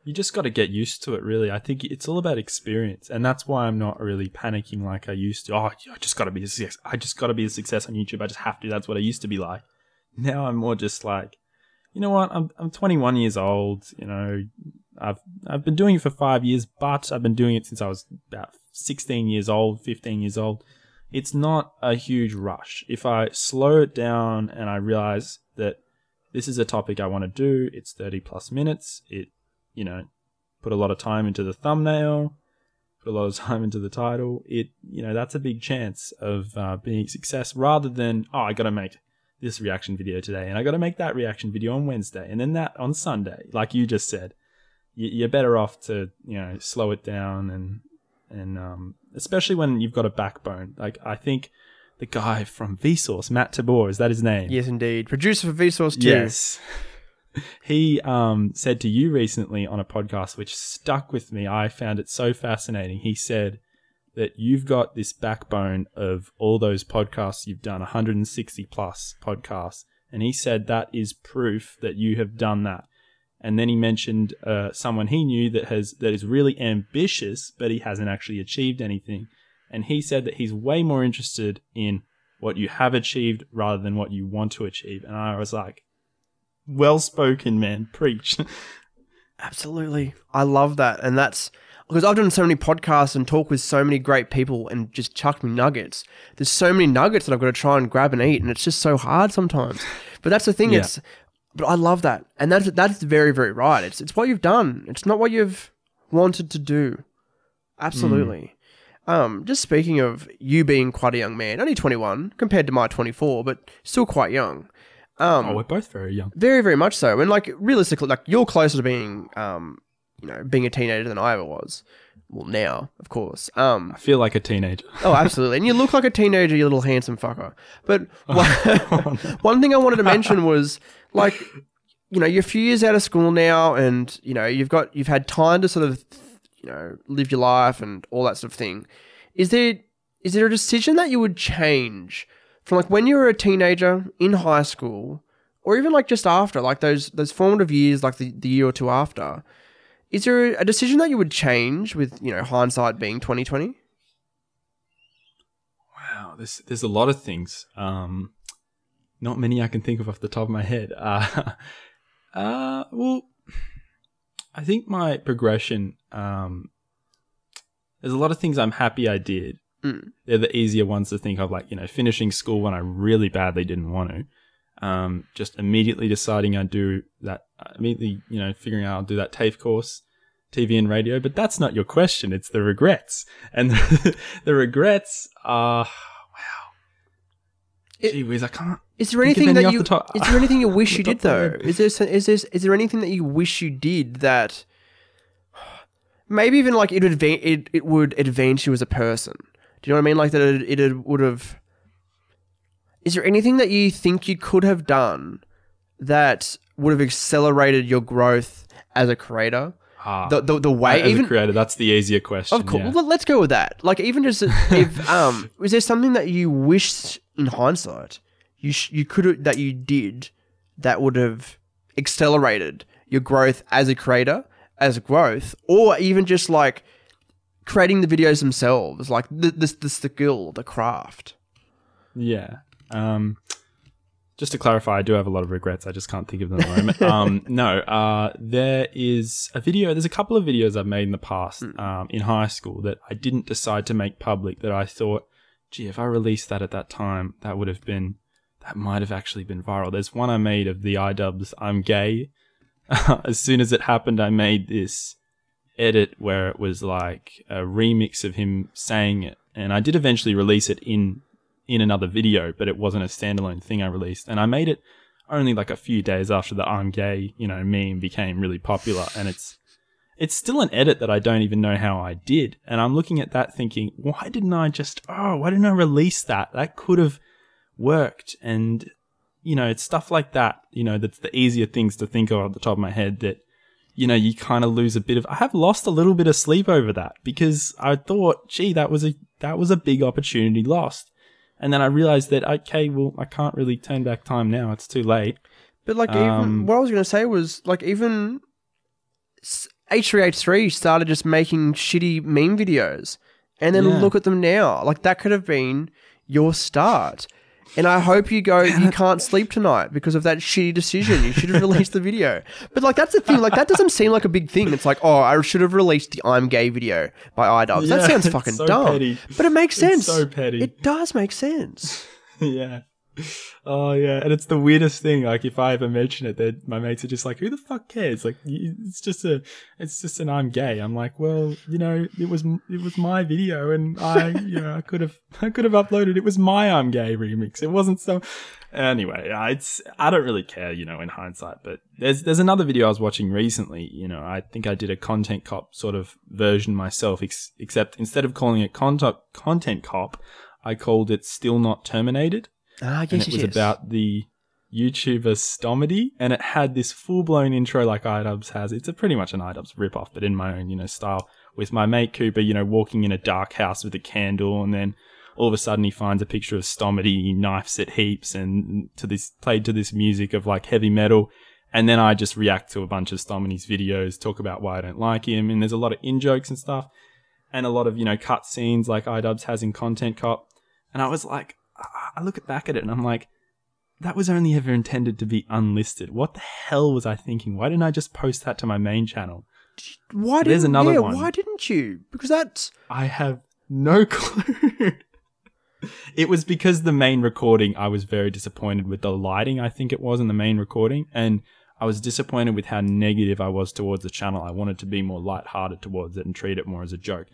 You just got to get used to it, really. I think it's all about experience, and that's why I'm not really panicking like I used to. Oh, I just got to be a success. I just got to be a success on YouTube. I just have to. That's what I used to be like. Now I'm more just like, you know what? I'm I'm 21 years old. You know, I've I've been doing it for five years, but I've been doing it since I was about 16 years old, 15 years old. It's not a huge rush. If I slow it down and I realize that this is a topic I want to do, it's 30 plus minutes. It you know, put a lot of time into the thumbnail, put a lot of time into the title. It, you know, that's a big chance of uh, being success rather than, oh, I got to make this reaction video today and I got to make that reaction video on Wednesday and then that on Sunday, like you just said. You're better off to, you know, slow it down and, and, um, especially when you've got a backbone. Like, I think the guy from Vsauce, Matt Tabor, is that his name? Yes, indeed. Producer for Vsauce too. Yes. He um, said to you recently on a podcast, which stuck with me. I found it so fascinating. He said that you've got this backbone of all those podcasts you've done, 160 plus podcasts. And he said that is proof that you have done that. And then he mentioned uh, someone he knew that has that is really ambitious, but he hasn't actually achieved anything. And he said that he's way more interested in what you have achieved rather than what you want to achieve. And I was like, well spoken, man. Preach. Absolutely. I love that. And that's because I've done so many podcasts and talk with so many great people and just chucked me nuggets. There's so many nuggets that I've got to try and grab and eat, and it's just so hard sometimes. But that's the thing. Yeah. It's but I love that, and that's that's very very right. It's it's what you've done. It's not what you've wanted to do. Absolutely. Um, just speaking of you being quite a young man, only 21 compared to my 24, but still quite young. Um, oh, we're both very young. very, very much so. And like realistically, like you're closer to being, um, you know, being a teenager than I ever was. Well, now, of course. Um, I feel like a teenager. oh, absolutely. And you look like a teenager, you little handsome fucker. But one, one thing I wanted to mention was like, you know, you're a few years out of school now, and you know, you've got you've had time to sort of, you know, live your life and all that sort of thing. Is there is there a decision that you would change from like when you were a teenager in high school, or even like just after, like those those formative years, like the, the year or two after? Is there a decision that you would change with you know hindsight being twenty twenty? Wow, there's there's a lot of things. Um, not many I can think of off the top of my head. Uh, uh, well, I think my progression. Um, there's a lot of things I'm happy I did. Mm. They're the easier ones to think of, like you know, finishing school when I really badly didn't want to. Um, just immediately deciding I'd do that. Immediately, you know, figuring out I'll do that TAFE course. TV and radio, but that's not your question. It's the regrets. And the, regrets are, wow. It- Gee whiz, I can't. Is there anything any that you the is there anything you wish you did top of my though? Is there is there is there anything that you wish you did that maybe even like it would adva- it, it would advance you as a person? Do you know what I mean? Like that it, it would have. Is there anything that you think you could have done that would have accelerated your growth as a creator? Ah, the the, the way as even a creator, that's the easier question. Of course. yeah. Well, let's go with that. Like, even just if um, was there something that you wished in hindsight you sh- you could have that you did that would have accelerated your growth as a creator, as growth, or even just like creating the videos themselves, like the the, the skill, the craft. Yeah. Um, just to clarify, I do have a lot of regrets. I just can't think of them at the moment. um, no, uh, there is a video. There's a couple of videos I've made in the past um, in high school that I didn't decide to make public. That I thought, gee, if I released that at that time, that would have been, that might have actually been viral. There's one I made of the iDubbbz "I'm Gay." as soon as it happened, I made this edit where it was like a remix of him saying it, and I did eventually release it in in another video, but it wasn't a standalone thing I released. And I made it only like a few days after the I'm gay, you know, meme became really popular. And it's it's still an edit that I don't even know how I did. And I'm looking at that thinking, why didn't I just oh, why didn't I release that? That could have worked. And you know, it's stuff like that, you know, that's the easier things to think of at the top of my head that you know, you kind of lose a bit of I have lost a little bit of sleep over that because I thought, gee, that was a that was a big opportunity lost. And then I realized that okay, well, I can't really turn back time now. It's too late. But like, even Um, what I was going to say was like, even H3H3 started just making shitty meme videos, and then Yeah. look at them now. Like that could have been your start. And I hope you go. You can't sleep tonight because of that shitty decision. You should have released the video. But like that's the thing. Like that doesn't seem like a big thing. It's like, oh, I should have released the "I'm Gay" video by iDubbbz. Yeah, that sounds it's fucking so dumb. petty. But it makes It's sense. so petty. It does make sense. yeah. Oh yeah, and it's the weirdest thing. Like if I ever mention it, that my mates are just like, "Who the fuck cares?" Like it's just a, it's just an I'm gay. I'm like, well, you know, it was it was my video, and I, you know, I could have I could have uploaded. It was my I'm gay remix. It wasn't so. Anyway, it's I don't really care, you know, in hindsight. But there's there's another video I was watching recently. You know, I think I did a content cop sort of version myself, ex- except instead of calling it content content cop, I called it still not terminated Ah, yes, and yes, it was yes. about the YouTuber Stomedy, and it had this full blown intro like iDubbbz has. It's a pretty much an iDubbbz ripoff, but in my own, you know, style. With my mate Cooper, you know, walking in a dark house with a candle, and then all of a sudden he finds a picture of Stomedy, he knifes it heaps, and to this played to this music of like heavy metal. And then I just react to a bunch of Stomedy's videos, talk about why I don't like him, and there's a lot of in jokes and stuff, and a lot of you know cut scenes like iDubbbz has in Content Cop. And I was like, I look back at it and I'm like, that was only ever intended to be unlisted. What the hell was I thinking? Why didn't I just post that to my main channel? Why didn't, There's another yeah, one. Why didn't you? Because that's I have no clue. it was because the main recording, I was very disappointed with the lighting, I think it was in the main recording. And I was disappointed with how negative I was towards the channel. I wanted to be more lighthearted towards it and treat it more as a joke.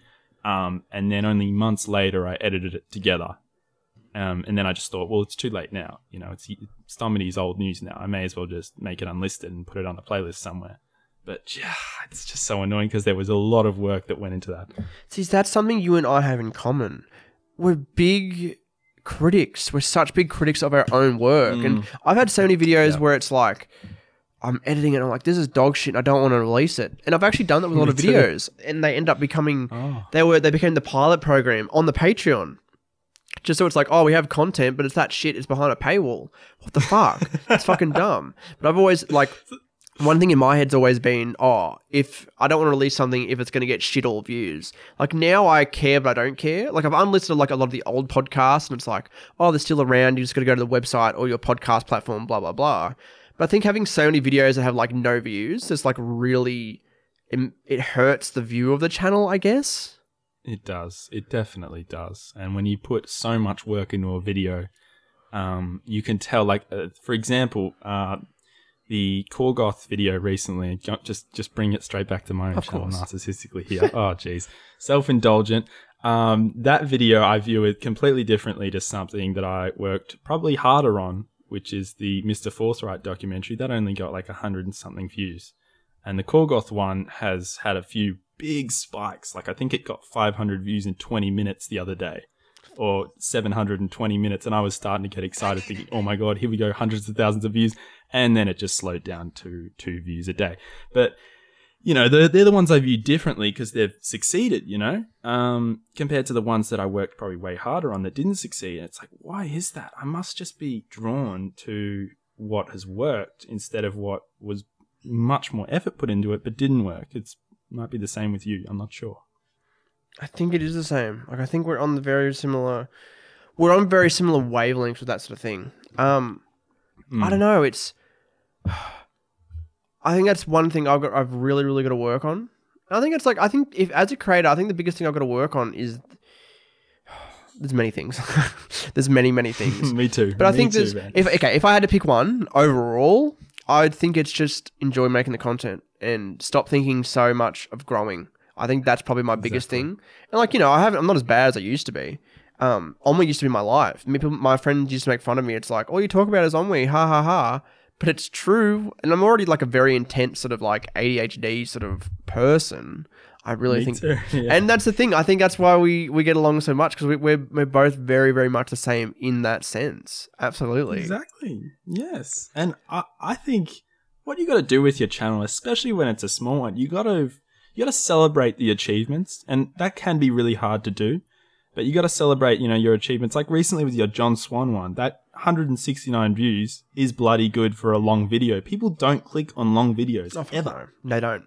Um, and then only months later, I edited it together. Um, and then I just thought, well, it's too late now. You know, it's Stomedy's old news now. I may as well just make it unlisted and put it on the playlist somewhere. But yeah, it's just so annoying because there was a lot of work that went into that. See, that's something you and I have in common. We're big critics. We're such big critics of our own work. And I've had so many videos Yeah. where it's like, I'm editing it and I'm like, this is dog shit and I don't want to release it. And I've actually done that with a lot of videos. And they end up becoming Oh. they were they became the pilot program on the Patreon. Just so it's like, oh, we have content, but it's that shit. It's behind a paywall. What the fuck? It's fucking dumb. But I've always like one thing in my head's always been, oh, if I don't want to release something if it's going to get shit all views. Like now I care, but I don't care. Like I've unlisted like a lot of the old podcasts, and it's like, oh, they're still around. You just got to go to the website or your podcast platform, blah blah blah. But I think having so many videos that have like no views, it's like really, it, it hurts the view of the channel, I guess. It does. It definitely does. And when you put so much work into a video, um, you can tell. Like, uh, for example, uh, the Korgoth video recently. ju- Just, just bring it straight back to my own channel, narcissistically here. oh, jeez, self-indulgent. Um, that video, I view it completely differently to something that I worked probably harder on, which is the Mr. Forthright documentary. That only got like a hundred and something views. And the Korgoth one has had a few big spikes. Like I think it got 500 views in 20 minutes the other day, or 720 minutes, and I was starting to get excited, thinking, "Oh my god, here we go, hundreds of thousands of views!" And then it just slowed down to two views a day. But you know, they're, they're the ones I view differently because they've succeeded, you know, um, compared to the ones that I worked probably way harder on that didn't succeed. And it's like, why is that? I must just be drawn to what has worked instead of what was much more effort put into it but didn't work. It's might be the same with you. I'm not sure. I think it is the same. Like I think we're on the very similar we're on very similar wavelengths with that sort of thing. Um I don't know, it's I think that's one thing I've got I've really, really got to work on. I think it's like I think if as a creator, I think the biggest thing I've got to work on is there's many things. there's many, many things. Me too. But I Me think there's man. if okay, if I had to pick one overall, I'd think it's just enjoy making the content and stop thinking so much of growing. I think that's probably my biggest thing. And like you know, I haven't. I'm not as bad as I used to be. Um, Ennui used to be my life. My friends used to make fun of me. It's like all you talk about is Ennui, ha ha ha. But it's true, and I'm already like a very intense sort of like ADHD sort of person. I really Me think, too, yeah. and that's the thing. I think that's why we we get along so much because we, we're we're both very very much the same in that sense. Absolutely. Exactly. Yes. And I, I think what you got to do with your channel, especially when it's a small one, you got to you got to celebrate the achievements, and that can be really hard to do. But you got to celebrate, you know, your achievements. Like recently with your John Swan one, that 169 views is bloody good for a long video. People don't click on long videos ever, no. They don't.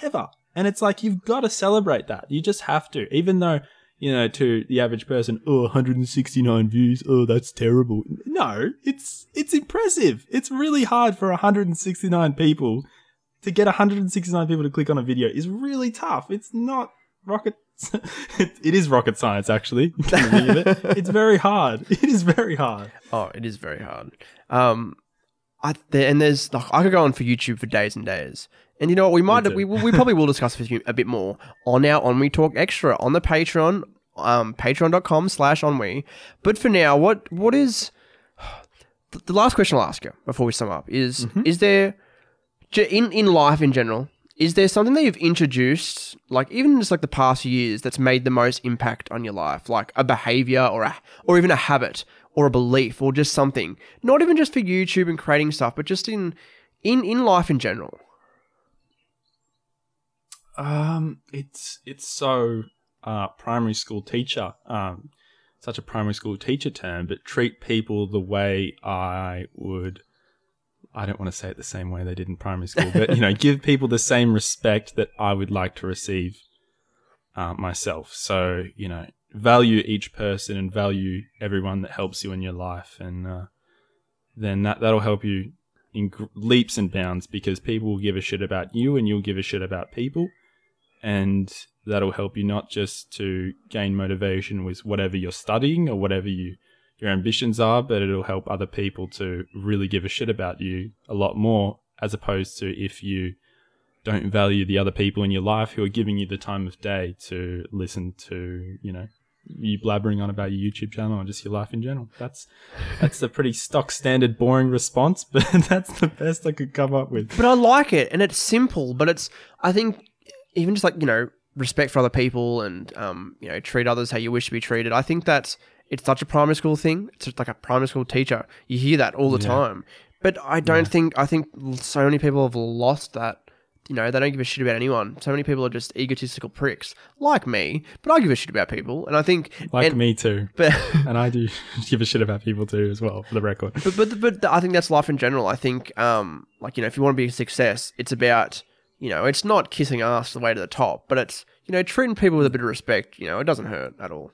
ever. And it's like you've got to celebrate that. You just have to, even though you know to the average person, oh, 169 views, oh, that's terrible. No, it's it's impressive. It's really hard for 169 people to get 169 people to click on a video. is really tough. It's not rocket. it, it is rocket science, actually. It's very hard. It is very hard. Oh, it is very hard. Um, I there, and there's like I could go on for YouTube for days and days. And you know what? We might we, we probably will discuss this a bit more on our Ennui Talk Extra on the Patreon, um, patreon.com slash Ennui. But for now, what what is the- the last question I'll ask you before we sum up is is there in in life in general is there something that you've introduced like even just like the past years that's made the most impact on your life like a behavior or a or even a habit or a belief or just something not even just for youtube and creating stuff but just in in in life in general Um, it's it's so uh, primary school teacher. Um, such a primary school teacher term, but treat people the way I would. I don't want to say it the same way they did in primary school, but you know, give people the same respect that I would like to receive uh, myself. So you know, value each person and value everyone that helps you in your life, and uh, then that that'll help you in leaps and bounds because people will give a shit about you, and you'll give a shit about people. And that'll help you not just to gain motivation with whatever you're studying or whatever you your ambitions are, but it'll help other people to really give a shit about you a lot more, as opposed to if you don't value the other people in your life who are giving you the time of day to listen to, you know, you blabbering on about your YouTube channel and just your life in general. That's that's a pretty stock standard boring response, but that's the best I could come up with. but i like it and it's simple but it's i think even just like you know respect for other people and um you know treat others how you wish to be treated i think that's it's such a primary school thing it's just like a primary school teacher you hear that all the Yeah. time but i don't think i think so many people have lost that you know they don't give a shit about anyone so many people are just egotistical pricks like me but i give a shit about people and i think Like and- me too. but and I do give a shit about people too, as well, for the record. but but but I think that's life in general. I think um like you know if you want to be a success, it's about you know it's not kissing ass the way to the top, but it's you know treating people with a bit of respect. You know it doesn't hurt at all.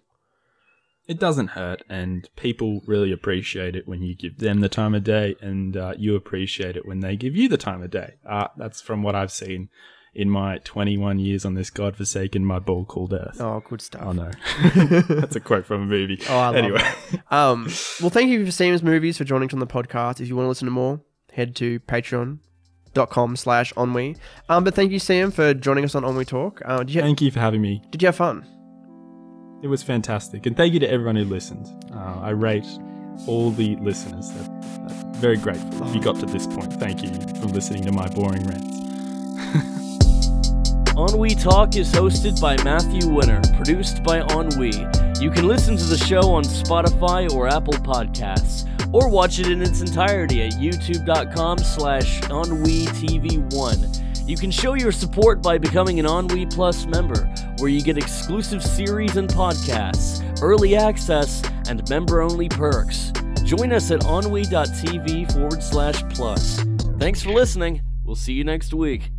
It doesn't hurt, and people really appreciate it when you give them the time of day, and uh, you appreciate it when they give you the time of day. Uh, that's from what I've seen in my 21 years on this godforsaken mudball called Earth. Oh, good stuff. Oh no, that's a quote from a movie. Oh, I love anyway, Um, well, thank you for seeing us movies for joining us on the podcast. If you want to listen to more, head to patreon.com slash ennui. Um, but thank you, Sam, for joining us on Ennui Talk. Uh, did, you, thank you for having me. did you have fun? It was fantastic, and thank you to everyone who listened. Uh, I rate all the listeners. That, very grateful. If you got to this point, thank you for listening to my boring rants. Ennui Talk is hosted by Matthew Winner, produced by On We. You can listen to the show on Spotify or Apple Podcasts, or watch it in its entirety at youtube.com slash EnnuiTV1. You can show your support by becoming an Ennui Plus member, where you get exclusive series and podcasts, early access, and member only perks. Join us at ennui.tv forward slash plus. Thanks for listening. We'll see you next week.